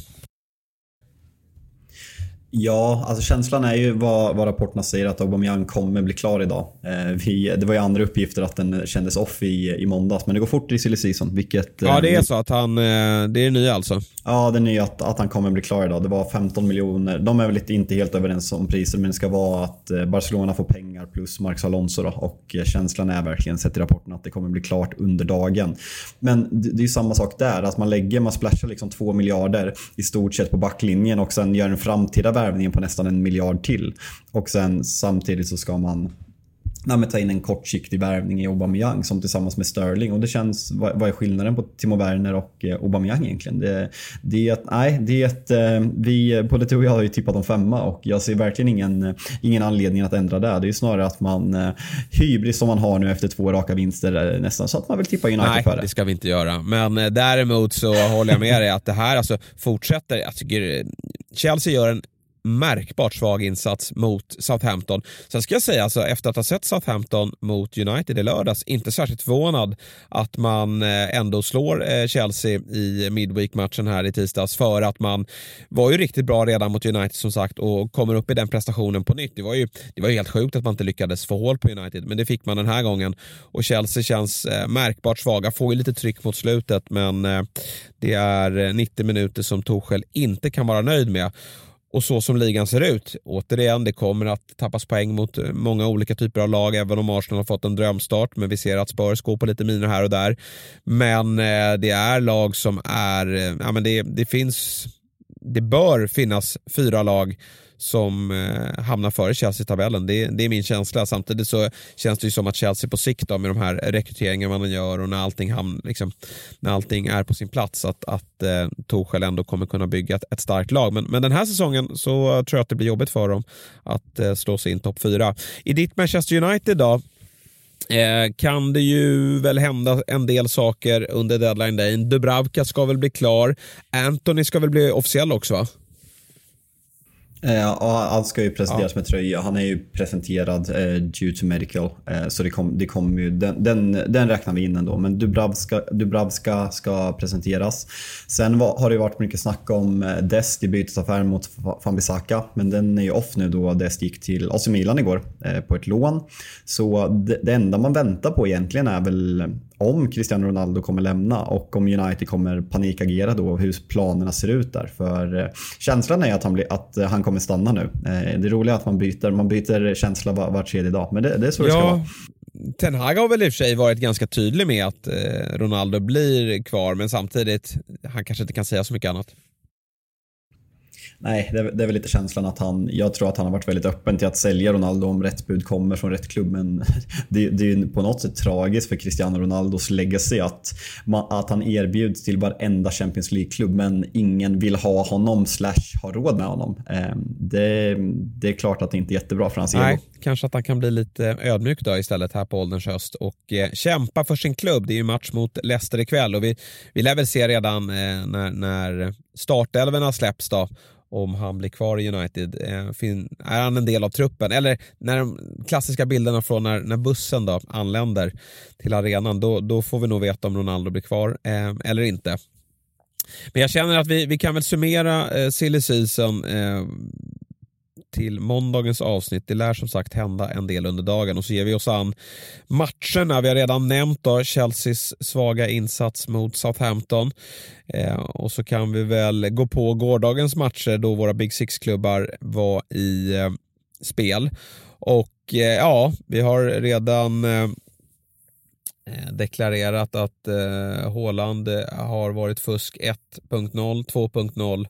Ja, alltså känslan är ju vad, vad rapporterna säger att Aubameyang kommer bli klar idag. Eh, vi, det var ju andra uppgifter att den kändes off i, i måndags, men det går fort i silly season. Vilket, ja, det är eh, så att han, eh, det är nya alltså? Ja, det är nya att, att han kommer bli klar idag. Det var 15 miljoner. De är väl lite, inte helt överens om priser, men det ska vara att eh, Barcelona får pengar plus Marcos Alonso då, och eh, känslan är verkligen, sett i rapporten, att det kommer bli klart under dagen. Men det, det är samma sak där, att man lägger, man splashar liksom 2 miljarder i stort sett på backlinjen och sen gör en framtida värvningen på nästan en miljard till. Och sen samtidigt så ska man nej, ta in en kortsiktig värvning i Aubameyang som tillsammans med Sterling. Och det känns, vad, vad är skillnaden på Timo Werner och eh, Aubameyang egentligen? Det, det är att, nej, det är att eh, vi, både du och jag har ju tippat om femma och jag ser verkligen ingen, ingen anledning att ändra det. Det är snarare att man, eh, hybris som man har nu efter två raka vinster nästan, så att man vill tippa United nej, för det. det ska vi inte göra. Men eh, däremot så håller jag med dig att det här alltså fortsätter, jag tycker Chelsea gör en märkbart svag insats mot Southampton. Sen ska jag säga, alltså, efter att ha sett Southampton mot United i lördags, inte särskilt förvånad att man eh, ändå slår eh, Chelsea i Midweek-matchen här i tisdags för att man var ju riktigt bra redan mot United som sagt och kommer upp i den prestationen på nytt. Det var ju, det var ju helt sjukt att man inte lyckades få hål på United, men det fick man den här gången och Chelsea känns eh, märkbart svaga, får ju lite tryck mot slutet men det är 90 minuter som Torshäll inte kan vara nöjd med. Och så som ligan ser ut, återigen, det kommer att tappas poäng mot eh, många olika typer av lag, även om Arsenal har fått en drömstart. Men vi ser att Spurs går på lite miner här och där. Men eh, det är lag som är, eh, ja men det, det finns, det bör finnas fyra lag som eh, hamnar före Chelsea i tabellen. Det, det, är min känsla. Samtidigt så känns det ju som att Chelsea på sikt då, med de här rekryteringarna man gör och när allting, hamn, liksom, när allting är på sin plats att, att eh, Torshäll ändå kommer kunna bygga ett, ett starkt lag. Men, men den här säsongen så tror jag att det blir jobbigt för dem att eh, slå sig in topp fyra. I ditt Manchester United då, Eh, kan det ju väl hända en del saker under deadline day. Dubravka ska väl bli klar. Anthony ska väl bli officiell också va? Eh, ja, allt ska ju presenteras ja. med tröja. Han är ju presenterad eh, due to medical. Eh, så det kommer det kom ju, den, den, den, räknar vi in ändå. Men Dubravska, Dubravska ska presenteras. Sen var, har det varit mycket snack om eh, Dest i bytesaffären mot Fambisaka. Men den är ju off nu då Dest gick till AC Milan igår eh, på ett lån. Så det, det enda man väntar på egentligen är väl om Cristiano Ronaldo kommer lämna och om United kommer panikagera då hur planerna ser ut där. För eh, känslan är att han, blir, att han kommer stanna nu. Eh, det roliga är att man byter, man byter känsla var, var tredje dag, men det, det är så ja. det ska vara. Ten Hag har väl i och för sig varit ganska tydlig med att eh, Ronaldo blir kvar, men samtidigt, han kanske inte kan säga så mycket annat. Nej, det är, det är, väl lite känslan att han... Jag tror att han har varit väldigt öppen till att sälja Ronaldo om rätt bud kommer från rätt klubb. Men det, det är ju på något sätt tragiskt för Cristiano Ronaldos legacy att, att han erbjuds till varenda Champions League-klubb men ingen vill ha honom slash ha råd med honom. Ehm, det, det är klart att det inte är jättebra för hans Nej, ego. Kanske att han kan bli lite ödmjuk då istället här på ålderns höst och eh, kämpa för sin klubb. Det är ju match mot Leicester ikväll och vi, vi lär väl se redan eh, när, när startelverna släpps då om han blir kvar i United. Eh, är han en del av truppen? Eller när de klassiska bilderna från när, när bussen då anländer till arenan, då, då får vi nog veta om Ronaldo blir kvar eh, eller inte. Men jag känner att vi, vi kan väl summera eh, silly season eh, till måndagens avsnitt. Det lär som sagt hända en del under dagen och så ger vi oss an matcherna. Vi har redan nämnt då Chelseas svaga insats mot Southampton eh, och så kan vi väl gå på gårdagens matcher då våra Big Six-klubbar var i eh, spel. Och eh, ja, vi har redan eh, eh deklarerat att eh, Håland eh, har varit fusk 1.0, 2.0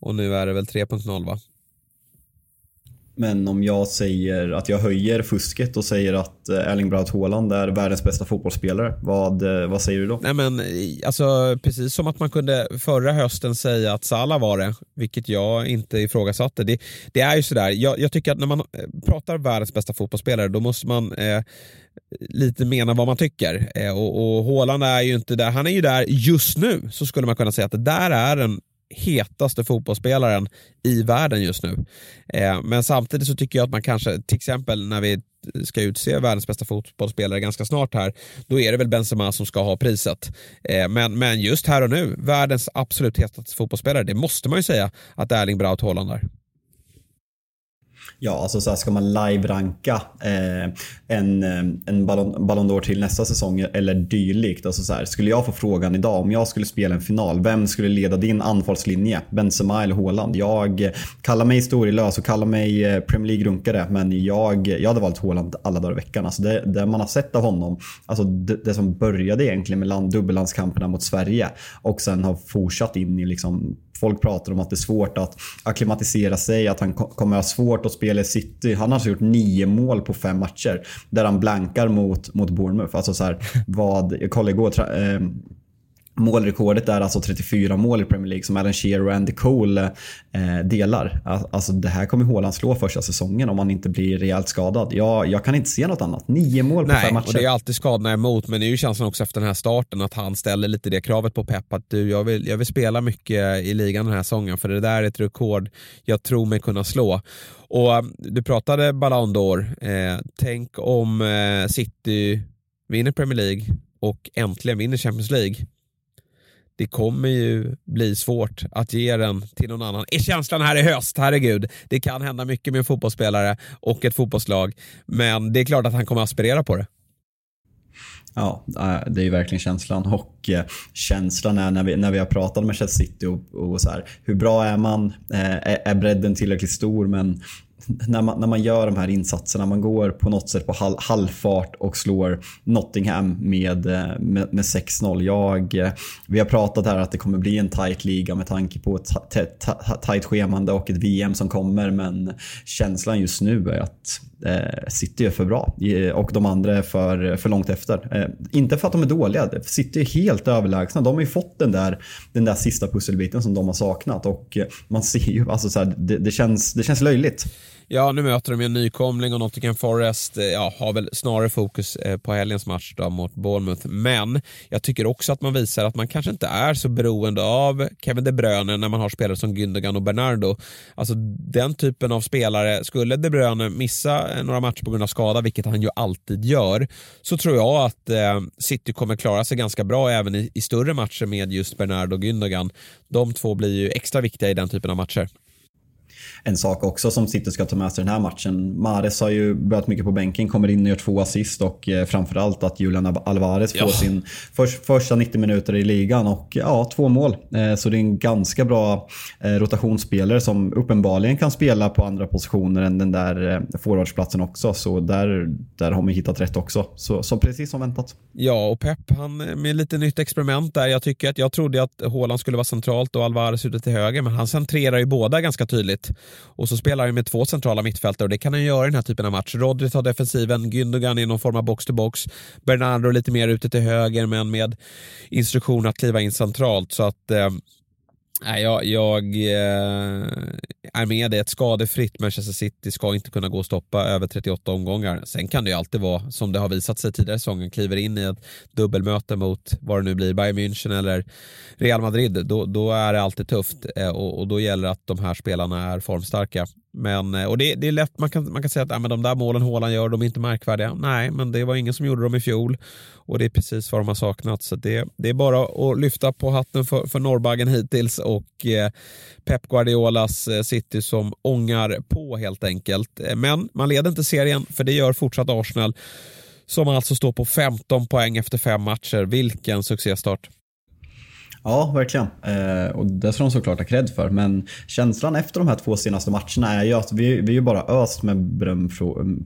och nu är det väl 3.0 va? Men om jag säger att jag höjer fusket och säger att eh, Erling Braut Haaland är världens bästa fotbollsspelare, vad, eh, vad säger du då? Nej men alltså precis som att man kunde förra hösten säga att Salah var det, vilket jag inte ifrågasatte. Det, det är ju sådär, jag, jag tycker att när man eh, pratar världens bästa fotbollsspelare då måste man eh, lite mena vad man tycker. Eh, och, och Haaland är ju inte där, han är ju där just nu så skulle man kunna säga att det där är en hetaste fotbollsspelaren i världen just nu. Eh, men samtidigt så tycker jag att man kanske, till exempel när vi ska utse världens bästa fotbollsspelare ganska snart här, då är det väl Benzema som ska ha priset. Eh, men, men just här och nu, världens absolut hetaste fotbollsspelare, det måste man ju säga att Erling Braut Haaland är. Ja, alltså så här, ska man live-ranka eh, en, eh, en Ballon, Ballon d'Or till nästa säsong eller dylikt. Alltså så här, skulle jag få frågan idag om jag skulle spela en final, vem skulle leda din anfallslinje? Benzema eller Haaland? Jag kallar mig historielös och kallar mig eh, Premier League-runkare men jag, jag hade valt Haaland alla dagar i veckan. Alltså det, det man har sett av honom, alltså det, det som började egentligen med land, dubbellandskamperna mot Sverige och sen har fortsatt in i liksom Folk pratar om att det är svårt att akklimatisera sig, att han kommer ha svårt att spel i City. Han har alltså gjort nio mål på fem matcher där han blankar mot, mot Bournemouth. Alltså så här, vad, jag kollade igår, eh, Målrekordet är alltså 34 mål i Premier League som Alan Shearer och Andy Cole eh, delar. Alltså det här kommer Haaland slå första säsongen om han inte blir rejält skadad. Jag, jag kan inte se något annat. Nio mål på Nej, fem matcher. och det är alltid skadorna emot men det är ju känslan också efter den här starten att han ställer lite det kravet på Pep att du, jag vill, jag vill spela mycket i ligan den här säsongen för det där är ett rekord jag tror mig kunna slå. Och um, du pratade Ballon d'Or. Eh, tänk om eh, City vinner Premier League och äntligen vinner Champions League det kommer ju bli svårt att ge den till någon annan. Är känslan här i höst, herregud. Det kan hända mycket med en fotbollsspelare och ett fotbollslag. Men det är klart att han kommer aspirera på det. Ja, äh, det är ju verkligen känslan. Och eh, känslan är när vi, när vi har pratat med Manchester City och, och så här, hur bra är man? Eh, är bredden tillräckligt stor? Men när man, när man gör de här insatserna, man går på något sätt på halv, halvfart och slår Nottingham med, eh, med, med 6-0. Jag, eh, vi har pratat här att det kommer bli en tight liga med tanke på ett tight schemande och ett VM som kommer men känslan just nu är att eh, City är för bra och de andra är för, för långt efter. Eh, inte för att de är dåliga, City är helt överlägsna. De har ju fått den där, den där sista pusselbiten som de har saknat och eh, man ser ju, alltså så här, det, det, känns, det känns löjligt. Ja, nu möter de en nykomling och Nottingham Forest eh, ja, har väl snarare fokus eh, på helgens match då mot Bournemouth. Men jag tycker också att man visar att man kanske inte är så beroende av Kevin De Bruyne när man har spelare som Gündogan och Bernardo. Alltså den typen av spelare, skulle De Bruyne missa eh, några matcher på grund av skada, vilket han ju alltid gör, så tror jag att eh, City kommer klara sig ganska bra även i, i större matcher med just Bernardo och Gündogan. De två blir ju extra viktiga i den typen av matcher en sak också som City ska ta med sig den här matchen. Mares har ju börjat mycket på bänken, kommer in och gör två assist och eh, framförallt att Julian Alvarez får ja. sin för, första 90 minuter i ligan och ja, två mål. Eh, så det är en ganska bra eh, rotationsspelare som uppenbarligen kan spela på andra positioner än den där forwardsplatsen också. Så där, där har man hittat rätt också. Så, så precis som väntat. Ja, och Pep han med lite nytt experiment där. Jag tycker att jag trodde att Haaland skulle vara centralt och Alvarez ute till höger, men han centrerar ju båda ganska tydligt. Och så spelar han med två centrala mittfältare och det kan han göra i den här typen av match. Rodri tar defensiven, Gündogan i någon form av box-to-box, Bernardo lite mer ute till höger men med instruktion att kliva in centralt. Så att eh, Nej, jag, jag eh, är med. Det ett skadefritt Manchester City ska inte kunna gå och stoppa över 38 omgångar. Sen kan det ju alltid vara, som det har visat sig tidigare säsongen, kliver in i ett dubbelmöte mot vad det nu blir, Bayern München eller Real Madrid. Då, då är det alltid tufft eh, och, och, då gäller det att de här spelarna är formstarka. Men, eh, och det, det, är lätt, man kan, man kan säga att ja, men de där målen Håland gör, de är inte märkvärdiga. Nej, men det var ingen som gjorde dem i fjol och det är precis vad de har saknat. Så det, det är bara att lyfta på hatten för, för Norrbaggen hittills och eh, Pep Guardiolas eh, City som ångar på helt enkelt. Eh, men man leder inte serien, för det gör fortsatt Arsenal som alltså står på 15 poäng efter fem matcher. Vilken succéstart! Ja, verkligen. Eh, och det ska de såklart ha cred för. Men känslan efter de här två senaste matcherna är ju att vi, vi är bara öst med beröm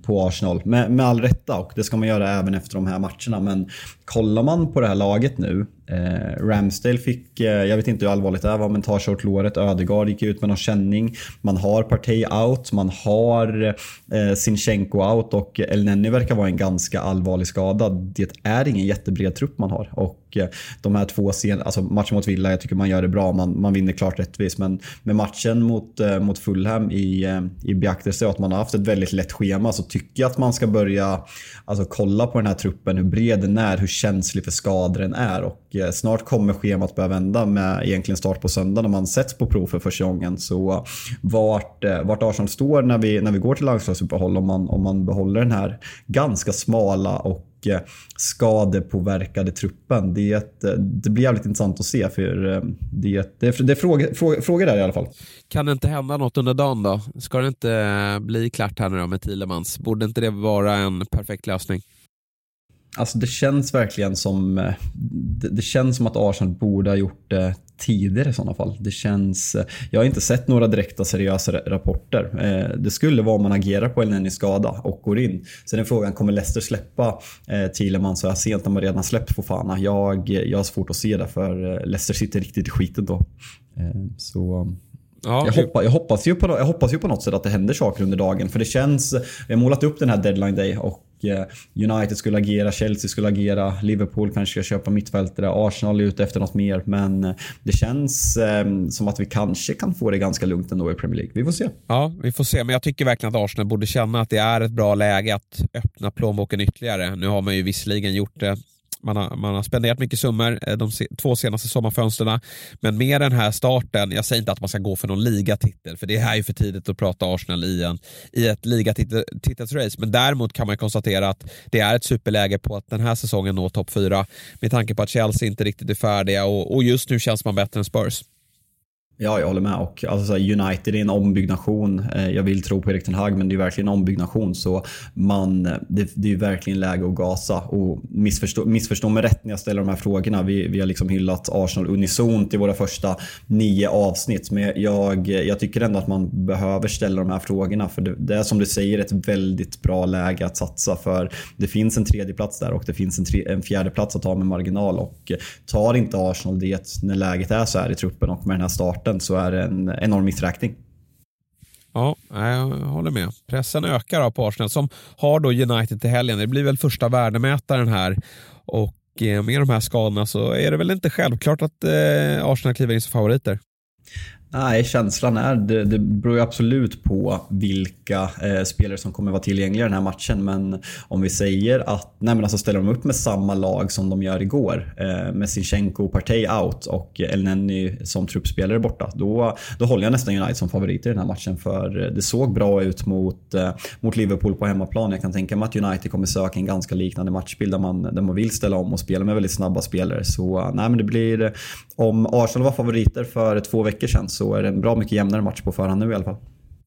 på Arsenal. Med, med all rätta och det ska man göra även efter de här matcherna. Men kollar man på det här laget nu Eh, Ramsdale fick, eh, jag vet inte hur allvarligt det var, men tar sig åt låret. Ödegaard gick ut med någon känning. Man har Partey out, man har eh, Sinchenko out och Elneny verkar vara en ganska allvarlig skada. Det är ingen jättebred trupp man har. Och eh, de här två sen, alltså matchen mot Villa, jag tycker man gör det bra. Man, man vinner klart rättvist. Men med matchen mot, eh, mot Fulham i, eh, i beaktelse att man har haft ett väldigt lätt schema så tycker jag att man ska börja alltså, kolla på den här truppen, hur bred den är, hur känslig för skador den är. Och Eh, snart kommer schemat börja vända med egentligen start på söndag när man sätts på prov för första gången. Så vart, eh, vart Arsenal står när vi, när vi går till landslagsuppehåll om man, om man behåller den här ganska smala och eh, skadepåverkade truppen. Det, det blir jävligt intressant att se. för Det, det, det är frågor, fråga, frågor där i alla fall. Kan det inte hända något under dagen då? Ska det inte bli klart här nu då med Thielemans? Borde inte det vara en perfekt lösning? Alltså det känns verkligen som eh, det, det, känns som att Arsenal borde ha gjort det tidigare i sådana fall. Det känns, eh, jag har inte sett några direkta seriösa rapporter. Eh, det skulle vara om man agerar på en skada och går in. Sen är frågan, kommer Leicester släppa Thielemans så här sent när man redan släppt Fofana? Jag, jag har svårt att se det för Leicester sitter riktigt i skiten då. Så Ja, jag, hoppas, jag, hoppas ju på, jag hoppas ju på något sätt att det händer saker under dagen. För det känns, vi har målat upp den här deadline day och Eh, United skulle agera, Chelsea skulle agera, Liverpool kanske ska köpa mittfältare, Arsenal är ute efter något mer. Men eh, det känns ehm, som att vi kanske kan få det ganska lugnt ändå i Premier League. Vi får se. Ja, vi får se. Men jag tycker verkligen att Arsenal borde känna att det är ett bra läge att öppna plånboken ytterligare. Nu har man ju visserligen gjort det man har, man har spenderat mycket summor eh, de se, två senaste sommarfönstren. Men med den här starten, jag säger inte att man ska gå för någon ligatitel, för det är ju för tidigt att prata Arsenal i, en, i ett ligatitelsrace. Men däremot kan man konstatera att det är ett superläge på att den här säsongen nå topp fyra. Med tanke på att Chelsea inte riktigt är färdiga och, och just nu känns man bättre än Spurs. Ja, jag håller med. Och alltså, United är en ombyggnation. Eh, jag vill tro på Erik Ten Hag, men det är verkligen en ombyggnation. Så man, det, det är verkligen läge att gasa. Och missförstå, missförstå mig rätt när jag ställer de här frågorna. Vi, vi har liksom hyllat Arsenal unisont i våra första nio avsnitt. Men jag, jag tycker ändå att man behöver ställa de här frågorna. För det, det är som du säger ett väldigt bra läge att satsa. För det finns en tredje plats där och det finns en, tre, en fjärde plats att ta med marginal. Och tar inte Arsenal det när läget är så här i truppen och med den här starten starten så är det en enorm missräkning. Ja, jag håller med. Pressen ökar på Arsenal som har då United till helgen. Det blir väl första värdemätaren här. Och eh, med de här skadorna så är det väl inte självklart att eh, Arsenal kliver in som favoriter. Nej, känslan är, det, det beror ju absolut på vilka eh, spelare som kommer vara tillgängliga i den här matchen. Men om vi säger att, nej men alltså ställer de upp med samma lag som de gör igår. Eh, med Sinchenko och Partey out och Elneny som truppspelare borta. Då, då håller jag nästan United som favorit i den här matchen. För det såg bra ut mot, eh, mot Liverpool på hemmaplan. Jag kan tänka mig att United kommer söka en ganska liknande matchbild där man, där man vill ställa om och spela med väldigt snabba spelare. Så eh, nej men det blir, om Arsenal var favoriter för två veckor sedan så så är det en bra mycket jämnare match på förhand nu i alla fall.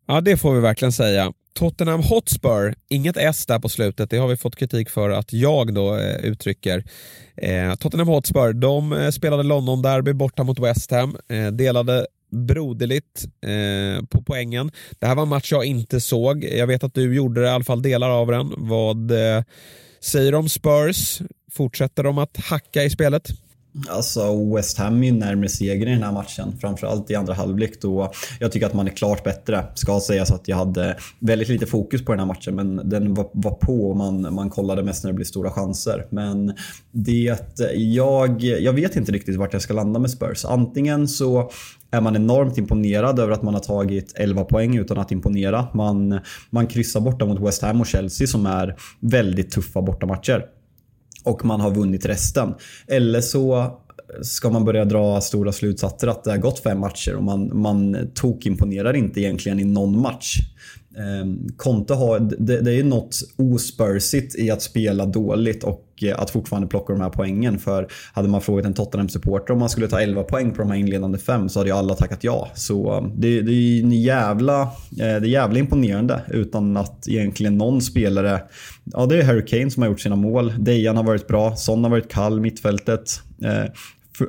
Ja, det får vi verkligen säga. Tottenham Hotspur, inget S där på slutet, det har vi fått kritik för att jag då eh, uttrycker. Eh, Tottenham Hotspur, de eh, spelade London-derby borta mot West Ham, eh, delade broderligt eh, på poängen. Det här var en match jag inte såg. Jag vet att du gjorde det, i alla fall delar av den. Vad eh, säger de Spurs? Fortsätter de att hacka i spelet? Alltså West Ham är närmare seger i den här matchen. Framförallt i andra halvlek då jag tycker att man är klart bättre. Ska sägas att jag hade väldigt lite fokus på den här matchen men den var, var på och man, man kollade mest när det blev stora chanser. Men det, jag, jag vet inte riktigt vart jag ska landa med Spurs. Antingen så är man enormt imponerad över att man har tagit 11 poäng utan att imponera. Man, man kryssar borta mot West Ham och Chelsea som är väldigt tuffa bortamatcher och man har vunnit resten. Eller så ska man börja dra stora slutsatser att det har gått fem matcher och man, man tokimponerar inte egentligen i någon match. Ehm, Conte har, det, det är något ospursigt i att spela dåligt och eh, att fortfarande plocka de här poängen. För hade man frågat en Tottenham-supporter om man skulle ta 11 poäng på de här inledande fem så hade ju alla tackat ja. Så ehm, det, det är en jävla, eh, det är jävla imponerande utan att egentligen någon spelare... Ja, det är Harry Kane som har gjort sina mål. Dejan har varit bra, Son har varit kall, mittfältet eh,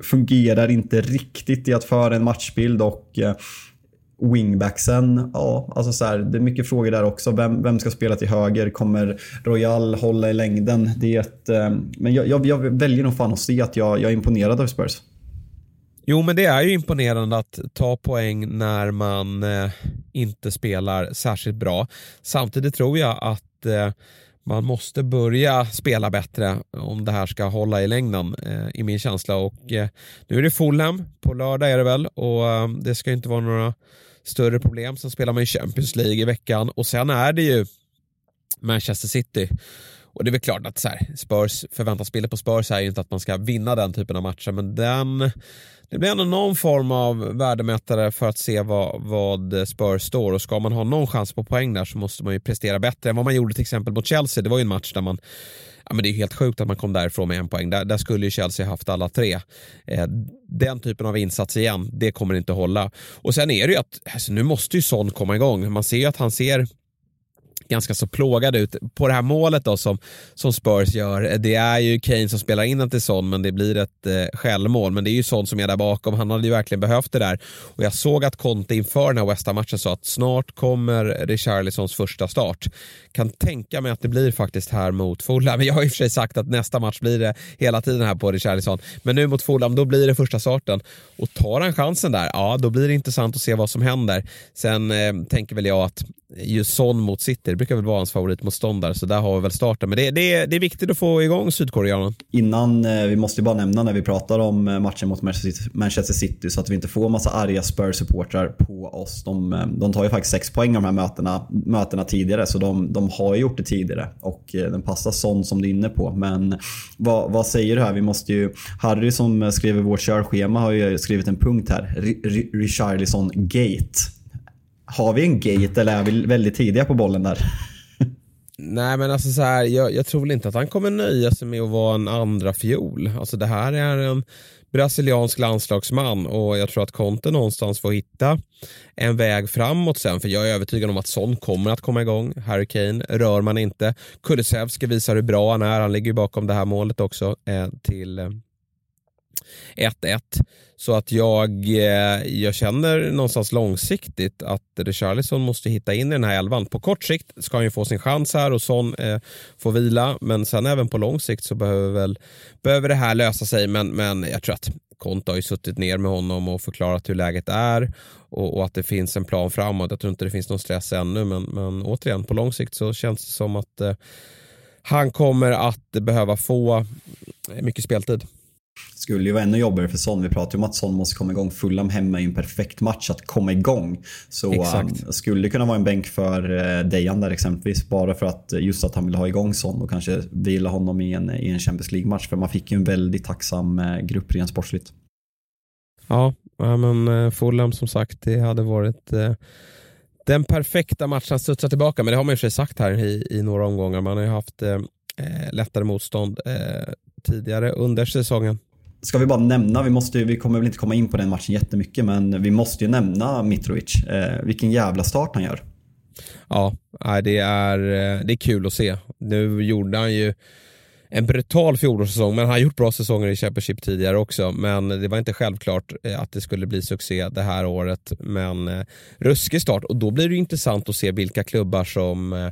fungerar inte riktigt i att föra en matchbild och Wingbacksen, ja, alltså så här, det är mycket frågor där också. Vem, vem ska spela till höger? Kommer Royal hålla i längden? Det är ett, eh, men jag, jag, jag, väljer nog fan att se att jag, jag är imponerad av Spurs. Jo, men det är ju imponerande att ta poäng när man eh, inte spelar särskilt bra. Samtidigt tror jag att eh, man måste börja spela bättre om det här ska hålla i längden eh, i min känsla. Och, eh, nu är det Fulham, på lördag är det väl och eh, det ska inte vara några större problem. Sen spelar man ju Champions League i veckan och sen är det ju Manchester City. Och det är väl klart att så här, Spurs, förväntansbilden på Spurs är ju inte att man ska vinna den typen av matcher men den, det blir ändå någon form av värdemätare för att se vad, vad Spurs står och ska man ha någon chans på poäng där så måste man ju prestera bättre än vad man gjorde till exempel mot Chelsea. Det var ju en match där man ja, men det är helt sjukt att man kom därifrån med en poäng. Där, där skulle ju Chelsea haft alla tre. Eh, den typen av insats igen, det kommer inte hålla. Och sen är det ju att, alltså, nu måste ju Son komma igång. Man ser ju att han ser ganska så plågad ut. På det här målet då som, som Spurs gör, eh, det är ju Kane som spelar in den till Son men det blir ett eh, självmål. Men det är ju Son som är där bakom, han hade ju verkligen behövt det där. Och jag såg att Conte inför den här West Ham-matchen sa att snart kommer Richarlisons första start. Kan tänka mig att det blir faktiskt här mot Fulham. Jag har i och för sig sagt att nästa match blir det hela tiden här på Richarlison. Men nu mot Fulham, då blir det första starten. Och tar han chansen där, ja då blir det intressant att se vad som händer. Sen eh, tänker väl jag att just Son mot City, brukar väl vara hans favoritmotståndare, så där har vi väl starten. Men det, det, det är viktigt att få igång sydkoreanen. Innan, eh, vi måste ju bara nämna när vi pratar om eh, matchen mot Manchester City så att vi inte får massa arga Spurs-supportrar på oss. De, eh, de tar ju faktiskt sex poäng av de här mötena, mötena tidigare, så de, de har ju gjort det tidigare. Och den passar sån som du är inne på. Men vad, vad säger du här? Vi måste ju... Harry som skriver vårt körschema har ju skrivit en punkt här. Richarlison Gate. Har vi en gate eller är vi väldigt tidiga på bollen där? Nej men alltså så här, jag, jag, tror väl inte att han kommer nöja sig med att vara en andra fjol. Alltså det här är en brasiliansk landslagsman och jag tror att Conte någonstans får hitta en väg framåt sen för jag är övertygad om att Son kommer att komma igång. Harry Kane rör man inte. Kulusevski visar hur bra han är. Han ligger bakom det här målet också eh, till eh, 1-1. Så att jag, eh, jag känner någonstans långsiktigt att Richarlison måste hitta in i den här elvan. På kort sikt ska han ju få sin chans här och Son eh, får vila. Men sen även på lång sikt så behöver, väl, behöver det här lösa sig. Men, men jag tror att Konta har ju suttit ner med honom och förklarat hur läget är och, och, att det finns en plan framåt. Jag tror inte det finns någon stress ännu men, men återigen på lång sikt så känns det som att eh, han kommer att behöva få mycket speltid skulle ju vara ännu jobbigare för Son. Vi pratar ju om att Son måste komma igång. Fulham hemma i en perfekt match att komma igång. Så um, skulle det kunna vara en bänk för uh, Dejan där exempelvis. Bara för att uh, just att han vill ha igång Son och kanske vila honom i en, i en Champions League-match. För man fick ju en väldigt tacksam uh, grupp rent sportsligt. Ja, men Fulham som sagt, det hade varit den perfekta matchen att studsa tillbaka. Men det har man ju för sig sagt här i, i några omgångar. Man har ju haft lättare motstånd tidigare under säsongen. Ska vi bara nämna, vi, måste, vi kommer väl inte komma in på den matchen jättemycket, men vi måste ju nämna Mitrovic. Eh, vilken jävla start han gör. Ja, det är, eh, det är kul att se. Nu gjorde han ju en brutal fjolårssäsong, men han har gjort bra säsonger i Championship tidigare också. Men det var inte självklart eh, att det skulle bli succé det här året. Men eh, ruskig start och då blir det intressant att se vilka klubbar som eh,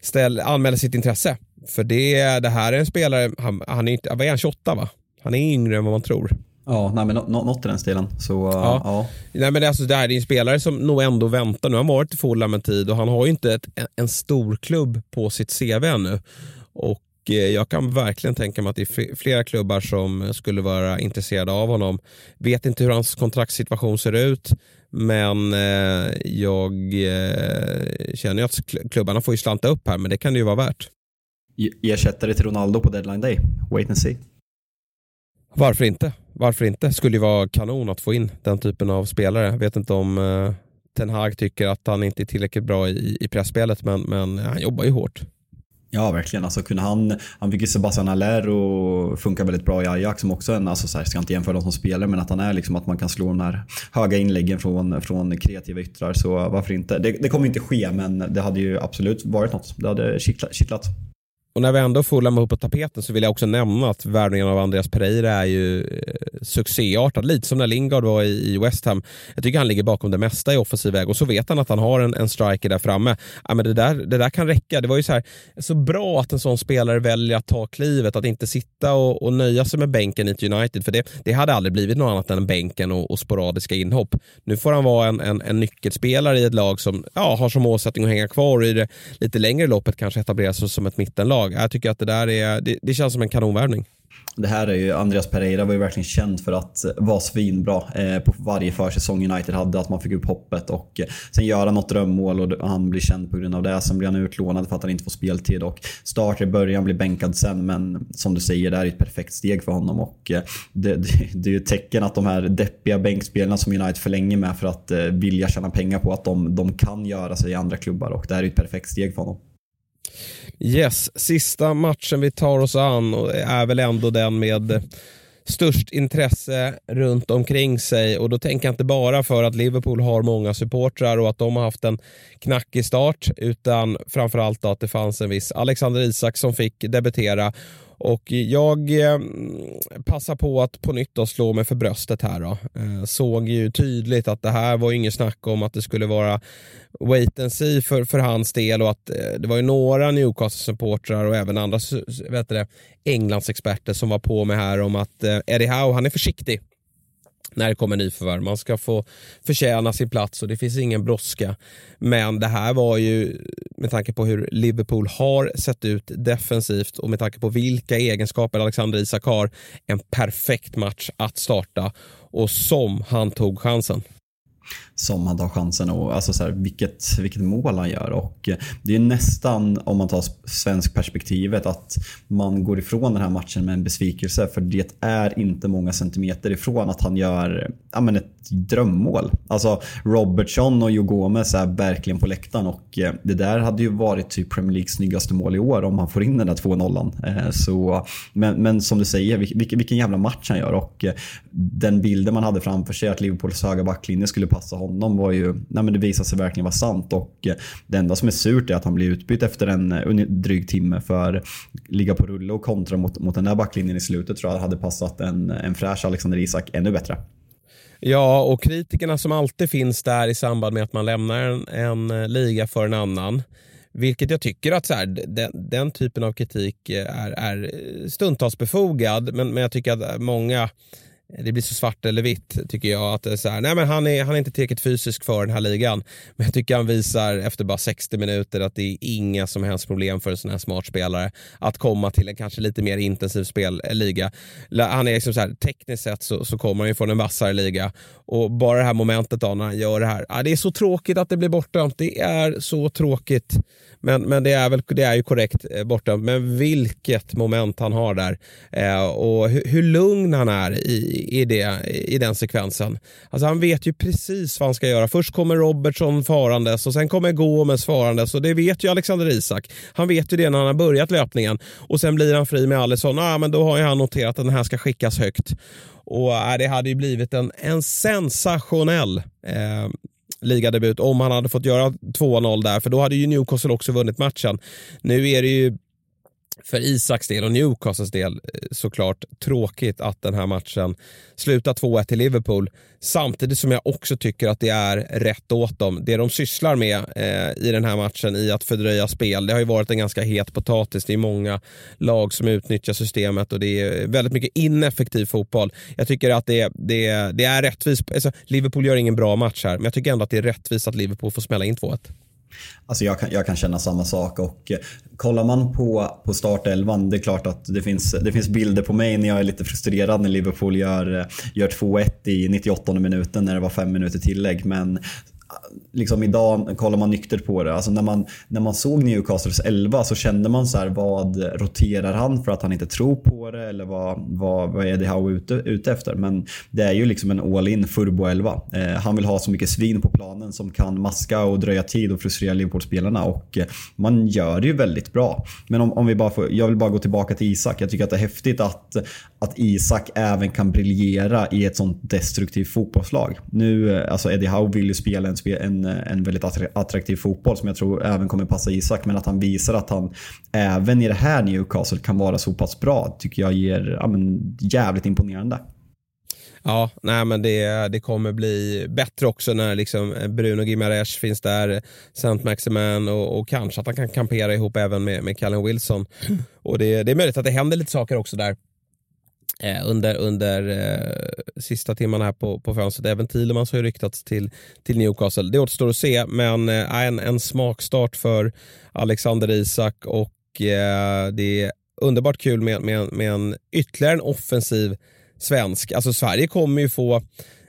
ställ, anmäler sitt intresse. För det, det här är en spelare, han, han är inte, vad är han, 28 va? Han är yngre än vad man tror. Ja, nej, men något i den stilen. Så, ja. ja. Nej, men det, alltså, det här är en spelare som nog ändå väntar. Nu har han varit i Fulham en tid och han har ju inte ett, en stor klubb på sitt CV ännu. Och eh, jag kan verkligen tänka mig att det är flera klubbar som skulle vara intresserade av honom. Vet inte hur hans kontraktssituation ser ut, men eh, jag eh, känner ju att klubbarna får ju slanta upp här, men det kan det ju vara värt. Ersättare till Ronaldo på deadline day. Wait and see. Varför inte? Varför inte? Skulle ju vara kanon att få in den typen av spelare. Jag vet inte om eh, Ten Hag tycker att han inte är tillräckligt bra i, i pressspelet men, men han jobbar ju hårt. Ja, verkligen. Alltså, kunde han, han fick ju Sebastian Aller och funkar väldigt bra i Ajax som också en, alltså, så här, ska inte jämföra dem som spelare, men att han är liksom att man kan slå de här höga inläggen från, från kreativa yttrar. Så varför inte? Det, det kommer inte ske, men det hade ju absolut varit något. Det hade kittlat. Och när vi ändå Fulham upp på tapeten så vill jag också nämna att värvningen av Andreas Pereira är ju eh, succéartad. Lite som när Lingard var i, West Ham. Jag tycker han ligger bakom det mesta i offensiv väg och så vet han att han har en, en striker där framme. Ja, men det, där, det där kan räcka. Det var ju så, här, så bra att en sån spelare väljer att ta klivet, att inte sitta och, och nöja sig med bänken i United. För det, det hade aldrig blivit något annat än bänken och, och sporadiska inhopp. Nu får han vara en, en, en nyckelspelare i ett lag som ja, har som målsättning att hänga kvar och i det lite längre loppet kanske etablera sig som ett mittenlag lag. Jag tycker att det där är, det, det känns som en kanonvärvning. Det här är ju, Andreas Pereira var ju verkligen känd för att vara svinbra eh, på varje försäsong United hade. Att man fick upp hoppet och eh, sen göra något drömmål och han blir känd på grund av det. Sen blir han utlånad för att han inte får speltid och startar i början, blir bänkad sen. Men som du säger, det här är ett perfekt steg för honom och eh, det, det, det är ju ett tecken att de här deppiga bänkspelarna som United förlänger med för att eh, vilja tjäna pengar på att de, de kan göra sig i andra klubbar och det här är ett perfekt steg för honom. Yes, sista matchen vi tar oss an är väl ändå den med störst intresse runt omkring sig. Och då tänker jag inte bara för att Liverpool har många supportrar och att de har haft en knackig start utan framförallt att det fanns en viss Alexander Isak som fick debutera och jag eh, passar på att på nytt då slå mig för bröstet här. Då. Eh, såg ju tydligt att det här var inget snack om att det skulle vara wait and see för, för hans del och att eh, det var ju några Newcastle-supportrar och även andra vet det, Englands experter som var på mig här om att Eddie Howe, han är försiktig när det kommer nyförvärv. Man ska få förtjäna sin plats och det finns ingen brådska. Men det här var ju, med tanke på hur Liverpool har sett ut defensivt och med tanke på vilka egenskaper Alexander Isak har, en perfekt match att starta. Och som han tog chansen som han tar chansen och alltså så här, vilket, vilket mål han gör. Och eh, det är nästan, om man tar svensk perspektivet, att man går ifrån den här matchen med en besvikelse. För det är inte många centimeter ifrån att han gör ja, men ett drömmål. Alltså Robertson och Joe Gomez är verkligen på läktaren och eh, det där hade ju varit typ Premier Leagues snyggaste mål i år om han får in den där 2-0. Eh, så, men, men som du säger, vilken, vilken jävla match han gör och den bilden man hade framför sig att Liverpools höga backlinje skulle passa honom var ju, nej men det visade sig verkligen vara sant och eh, det enda som är surt är att han blir utbytt efter en eh, dryg timme för ligga på rulle och kontra mot, mot den där backlinjen i slutet tror jag hade passat en, en fräsch Alexander Isak ännu bättre. Ja, och kritikerna som alltid finns där i samband med att man lämnar en, en eh, liga för en annan. Vilket jag tycker att så här, den, den, typen av kritik är, är stundtals befogad, men, men jag tycker att många det blir så svart eller vitt tycker jag. att det är så här, nej men han, är, han är inte tillräckligt fysisk för den här ligan. Men jag tycker han visar efter bara 60 minuter att det är inga som helst problem för en sån här smart spelare att komma till en kanske lite mer intensiv spelliga. Han är liksom så här, tekniskt sett så, så kommer han ju från en vassare liga. Och bara det här momentet då när han gör det här. Ah, det är så tråkigt att det blir bortdömt. Det är så tråkigt. Men, men det, är väl, det är ju korrekt eh, borta. bortdömt. Men vilket moment han har där. Eh, och hur, hur lugn han är i, i, det, i den sekvensen. Alltså han vet ju precis vad han ska göra. Först kommer Robertson farandes och sen kommer Gomes farandes. Och det vet ju Alexander Isak. Han vet ju det när han har börjat löpningen. Och sen blir han fri med Alisson. Ah, men då har ju han noterat att den här ska skickas högt. Och äh, Det hade ju blivit en, en sensationell eh, ligadebut om han hade fått göra 2-0 där, för då hade ju Newcastle också vunnit matchen. Nu är det ju för Isaks del och Newcastles del eh, såklart tråkigt att den här matchen slutar 2-1 till Liverpool. Samtidigt som jag också tycker att det är rätt åt dem. Det de sysslar med eh, i den här matchen i att fördröja spel, det har ju varit en ganska het potatis. Det är många lag som utnyttjar systemet och det är väldigt mycket ineffektiv fotboll. Jag tycker att det, det, det är rättvist. Alltså, Liverpool gör ingen bra match här, men jag tycker ändå att det är rättvist att Liverpool får smälla in 2-1. Alltså jag kan, jag kan känna samma sak och eh, kollar man på, på startelvan, det är klart att det finns, det finns bilder på mig när jag är lite frustrerad när Liverpool gör, eh, gör 2-1 i 98 minuten när det var fem minuter tillägg. Men liksom idag kollar man nyktert på det. Alltså när, man, när man såg Newcastles 11 så kände man så här, vad roterar han för att han inte tror på det eller vad, vad, vad är det Howe ute, ute efter? Men det är ju liksom en all-in Furbo 11. Eh, han vill ha så mycket svin på planen som kan maska och dröja tid och frustrera Liverpool-spelarna och eh, man gör det ju väldigt bra. Men om, om vi bara får, jag vill bara gå tillbaka till Isak. Jag tycker att det är häftigt att, att Isak även kan briljera i ett sånt destruktivt fotbollslag. Nu, eh, alltså Eddie Howe vill ju spela en en, en väldigt attraktiv fotboll som jag tror även kommer passa Isak. Men att han visar att han även i det här Newcastle kan vara så pass bra tycker jag ger ja, men, jävligt imponerande. Ja, nej men det, det kommer bli bättre också när liksom Bruno Gimares finns där, Saint Maximan och, och, kanske att han kan kampera ihop även med, med Callum Wilson. Och det, det är möjligt att det händer lite saker också där Eh, under under eh, sista timmarna här på, på fönstret. Även Thielemans har ju ryktats till, till Newcastle. Det återstår att se, men eh, en, en smakstart för Alexander Isak och eh, det är underbart kul med, med, med en ytterligare en offensiv svensk. Alltså Sverige kommer ju få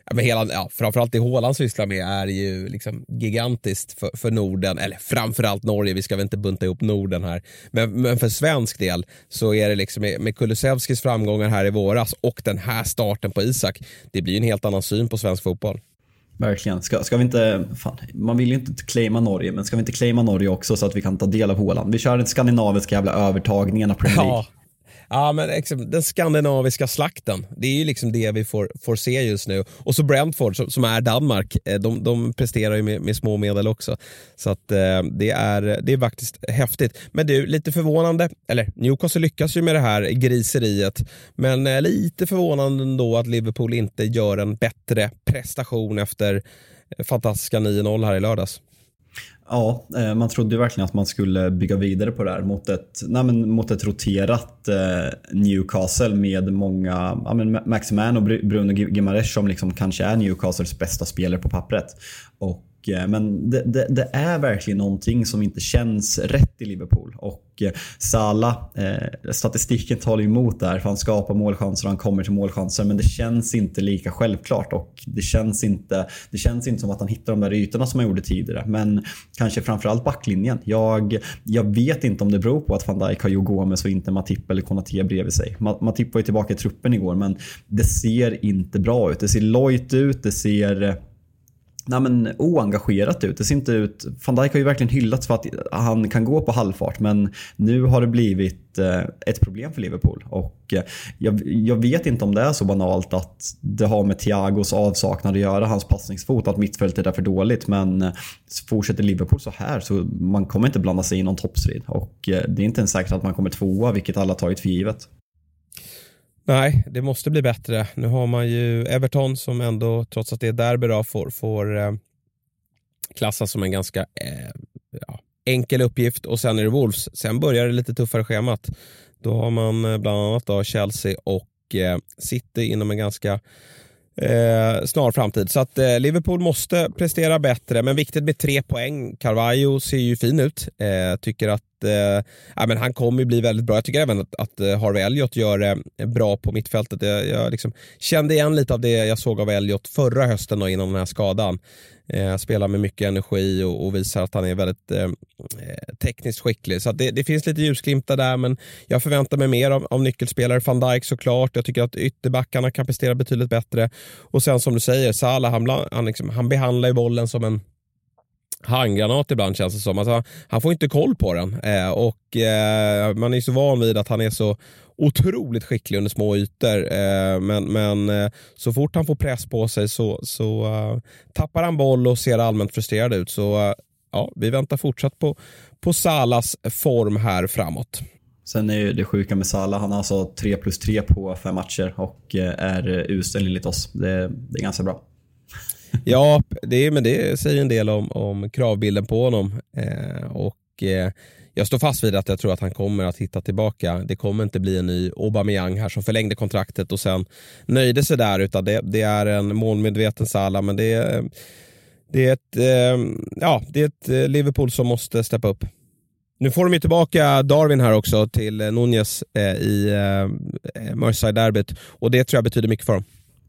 ja, men hela, ja, framförallt det Håland sysslar med är ju liksom gigantiskt för, för Norden, eller framförallt Norge, vi ska väl inte bunta ihop Norden här. Men, men för svensk del så är det liksom med, med Kulusevskis framgångar här i våras och den här starten på Isak, det blir en helt annan syn på svensk fotboll. Verkligen. Ska, ska vi inte, fan, man vill ju inte claima Norge, men ska vi inte claima Norge också så att vi kan ta del av Håland? Vi kör den skandinaviska jävla övertagningen av Premier League. Ja, Ja, men liksom, den skandinaviska slakten. Det är ju liksom det vi får, får se just nu. Och så Brentford som, som är Danmark. Eh, de, de presterar ju med, med små medel också. Så att eh, det, är, det är faktiskt häftigt. Men du, lite förvånande. Eller Newcastle lyckas ju med det här griseriet. Men eh, lite förvånande ändå att Liverpool inte gör en bättre prestation efter eh, fantastiska 9-0 här i lördags. Ja, eh, man trodde verkligen att man skulle bygga vidare på det här mot ett, nej men, mot ett roterat eh, Newcastle med många, ja men Maximan och Bruno Gimares som liksom kanske är Newcastles bästa spelare på pappret. Och eh, men det, det, det, är verkligen någonting som inte känns rätt i Liverpool. Och och eh, Salah, eh, statistiken talar emot där för han skapar målchanser och han kommer till målchanser. Men det känns inte lika självklart och det känns inte, det känns inte som att han hittar de där ytorna som han gjorde tidigare. Men kanske framförallt backlinjen. Jag, jag vet inte om det beror på att van Dijk har Joe Gomez och inte Matip eller Konaté bredvid sig. Matip var ju tillbaka i truppen igår men det ser inte bra ut. Det ser lojt ut, det ser nej men, oengagerat ut. Det ser inte ut... Van Dijk har ju verkligen hyllats för att han kan gå på halvfart men nu har det blivit eh, ett problem för Liverpool. Och eh, jag, jag, vet inte om det är så banalt att det har med Thiagos avsaknad att göra, hans passningsfot, att mittfältet är för dåligt. Men eh, fortsätter Liverpool så här så man kommer inte blanda sig i någon toppstrid. Och det är inte ens säkert att man kommer tvåa, vilket alla tagit för givet. Nej, det måste bli bättre. Nu har man ju Everton som ändå, trots att det är derby, då, får, får eh, klassas som en ganska eh, ja, enkel uppgift. Och sen är det Wolves. Sen börjar det lite tuffare schemat. Då har man eh, bland annat då Chelsea och eh, City inom en ganska eh, snar framtid. Så att eh, Liverpool måste prestera bättre, men viktigt med tre poäng. Carvalho ser ju fin ut. Eh, tycker att eh, ja, men han kommer ju bli väldigt bra. Jag tycker även att, att eh, Harvey Elliot gör det eh, bra på mittfältet. Jag, jag liksom kände igen lite av det jag såg av Elliot förra hösten då, innan den här skadan. Eh, spelar med mycket energi och, och, visar att han är väldigt eh, eh tekniskt skicklig. Så det, det, finns lite ljusglimtar där, men jag förväntar mig mer av, av nyckelspelare. Van Dijk såklart. Jag tycker att ytterbackarna kan prestera betydligt bättre. Och sen som du säger, Salah, han, han, liksom, han behandlar ju bollen som en handgranat ibland känns det som. Alltså, han får inte koll på den eh, och eh, man är så van vid att han är så otroligt skicklig under små ytor. Eh, men men eh, så fort han får press på sig så, så eh, tappar han boll och ser allmänt frustrerad ut. Så eh, ja, vi väntar fortsatt på, på Salas form här framåt. Sen är det sjuka med Salah, han har alltså 3 plus 3 på fem matcher och eh, är usel enligt oss. Det, det är ganska bra. ja, det, men det säger en del om, om kravbilden på honom. Eh, och eh, jag står fast vid att jag tror att han kommer att hitta tillbaka. Det kommer inte bli en ny Aubameyang här som förlängde kontraktet och sen nöjde sig där. Utan det, det är en målmedveten Salah, men det är, det är ett, eh, ja, det är ett eh, Liverpool som måste steppa upp. Nu får de ju tillbaka Darwin här också till Nunez eh, i eh, Merseyside-derbyt och det tror jag betyder mycket för dem.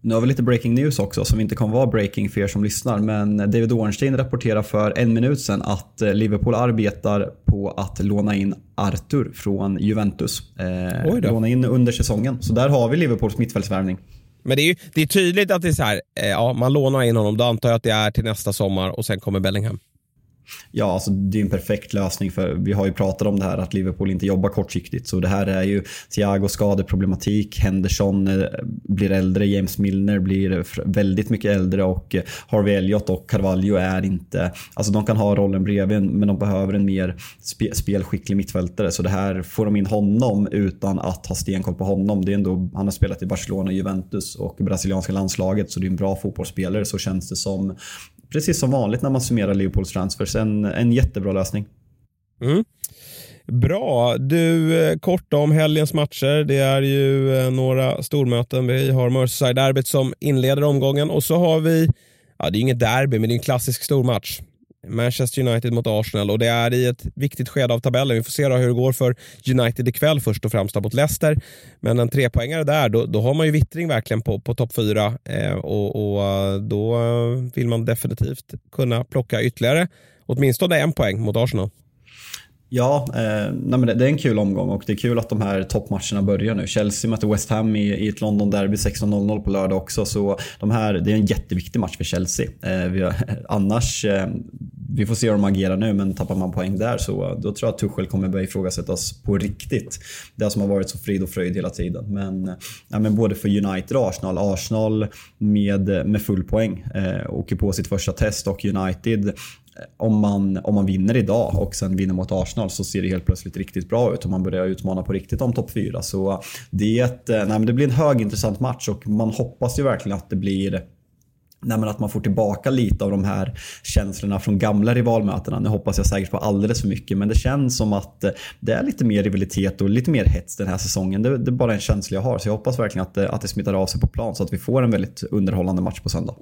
Nu har vi lite breaking news också som inte kommer vara breaking för er som lyssnar. Men David Ornstein rapporterar för en minut sedan att eh, Liverpool arbetar på att låna in Arthur från Juventus. Eh, låna in under säsongen. Så där har vi Liverpools mittfältsvärvning. Men det är, ju, det är tydligt att det är så här, eh, ja, man lånar in honom. Då antar jag att det är till nästa sommar och sen kommer Bellingham. Ja, alltså det är en perfekt lösning för vi har ju pratat om det här att Liverpool inte jobbar kortsiktigt. Så det här är ju Thiago skadeproblematik, Henderson eh, blir äldre, James Milner blir väldigt mycket äldre och eh, Harvey Elliott och Carvalho är inte... Alltså de kan ha rollen bredvid men de behöver en mer spe, spelskicklig mittfältare. Så det här får de in honom utan att ha stenkoll på honom. Det är ändå, han har spelat i Barcelona, Juventus och brasilianska landslaget så det är en bra fotbollsspelare så känns det som precis som vanligt när man summerar Leopolds transfers. En, en jättebra lösning. Mm. Bra. Du, eh, kort om helgens matcher. Det är ju eh, några stormöten. Vi har Merseyside-derbyt som inleder omgången och så har vi, ja det är inget derby men det är en klassisk stormatch. Manchester United mot Arsenal och det är i ett viktigt skede av tabellen. Vi får se hur det går för United ikväll först och främst mot Leicester. Men en trepoängare där, då, då har man ju vittring verkligen på, på topp fyra eh, och, och, eh, då eh, vill man definitivt kunna plocka ytterligare åtminstone en poäng mot Arsenal. Ja, eh, nej men det, det, är en kul omgång och det är kul att de här toppmatcherna börjar nu. Chelsea möter West Ham i, i ett London-derby 16.00 på lördag också. Så de här, det är en jätteviktig match för Chelsea. Eh, vi har, annars, eh, vi får se hur de agerar nu, men tappar man poäng där så eh, då tror jag att Tuchel kommer börja ifrågasättas på riktigt. Det som har varit så frid och fröjd hela tiden. Men, eh, ja, men både för United och Arsenal. Arsenal med, med full poäng eh, åker på sitt första test och United om man, om man vinner idag och sen vinner mot Arsenal så ser det helt plötsligt riktigt bra ut och man börjar utmana på riktigt om topp 4. Så eh, det, är ett, eh, nej, men det blir en högintressant match och man hoppas ju verkligen att det blir Nej, men att man får tillbaka lite av de här känslorna från gamla rivalmötena. Nu hoppas jag säkert på alldeles för mycket men det känns som att eh, det är lite mer rivalitet och lite mer hets den här säsongen. Det, det är bara en känsla jag har så jag hoppas verkligen att det, att det smittar av sig på plan så att vi får en väldigt underhållande match på söndag.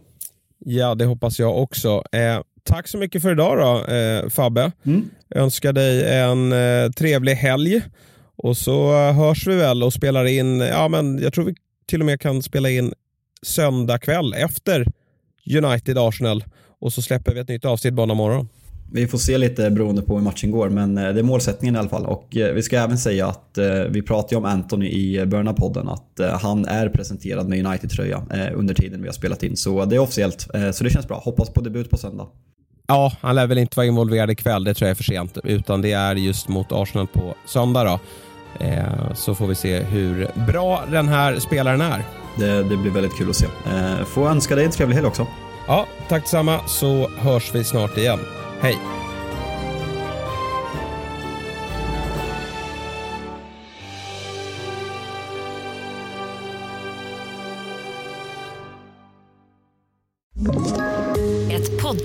Ja, det hoppas jag också. Eh, tack så mycket för idag då, eh, Fabbe. Mm. Önskar dig en eh, trevlig helg. Och så hörs vi väl och spelar in, ja men jag tror vi till och med kan spela in söndag kväll efter United-Arsenal och så släpper vi ett nytt avsnitt måndag morgon. Vi får se lite beroende på hur matchen går, men eh, det är målsättningen i alla fall. Och eh, vi ska även säga att eh, vi pratade om Anthony i början av podden, att han är presenterad med United-tröja under tiden vi har spelat in. Så det är officiellt, så det känns bra. Hoppas på debut på söndag. Ja, han lär väl inte vara involverad ikväll, det tror jag är för sent. Utan det är just mot Arsenal på söndag då. Så får vi se hur bra den här spelaren är. Det, det blir väldigt kul att se. Får önska dig en trevlig helg också. Ja, tack detsamma så hörs vi snart igen. Hej!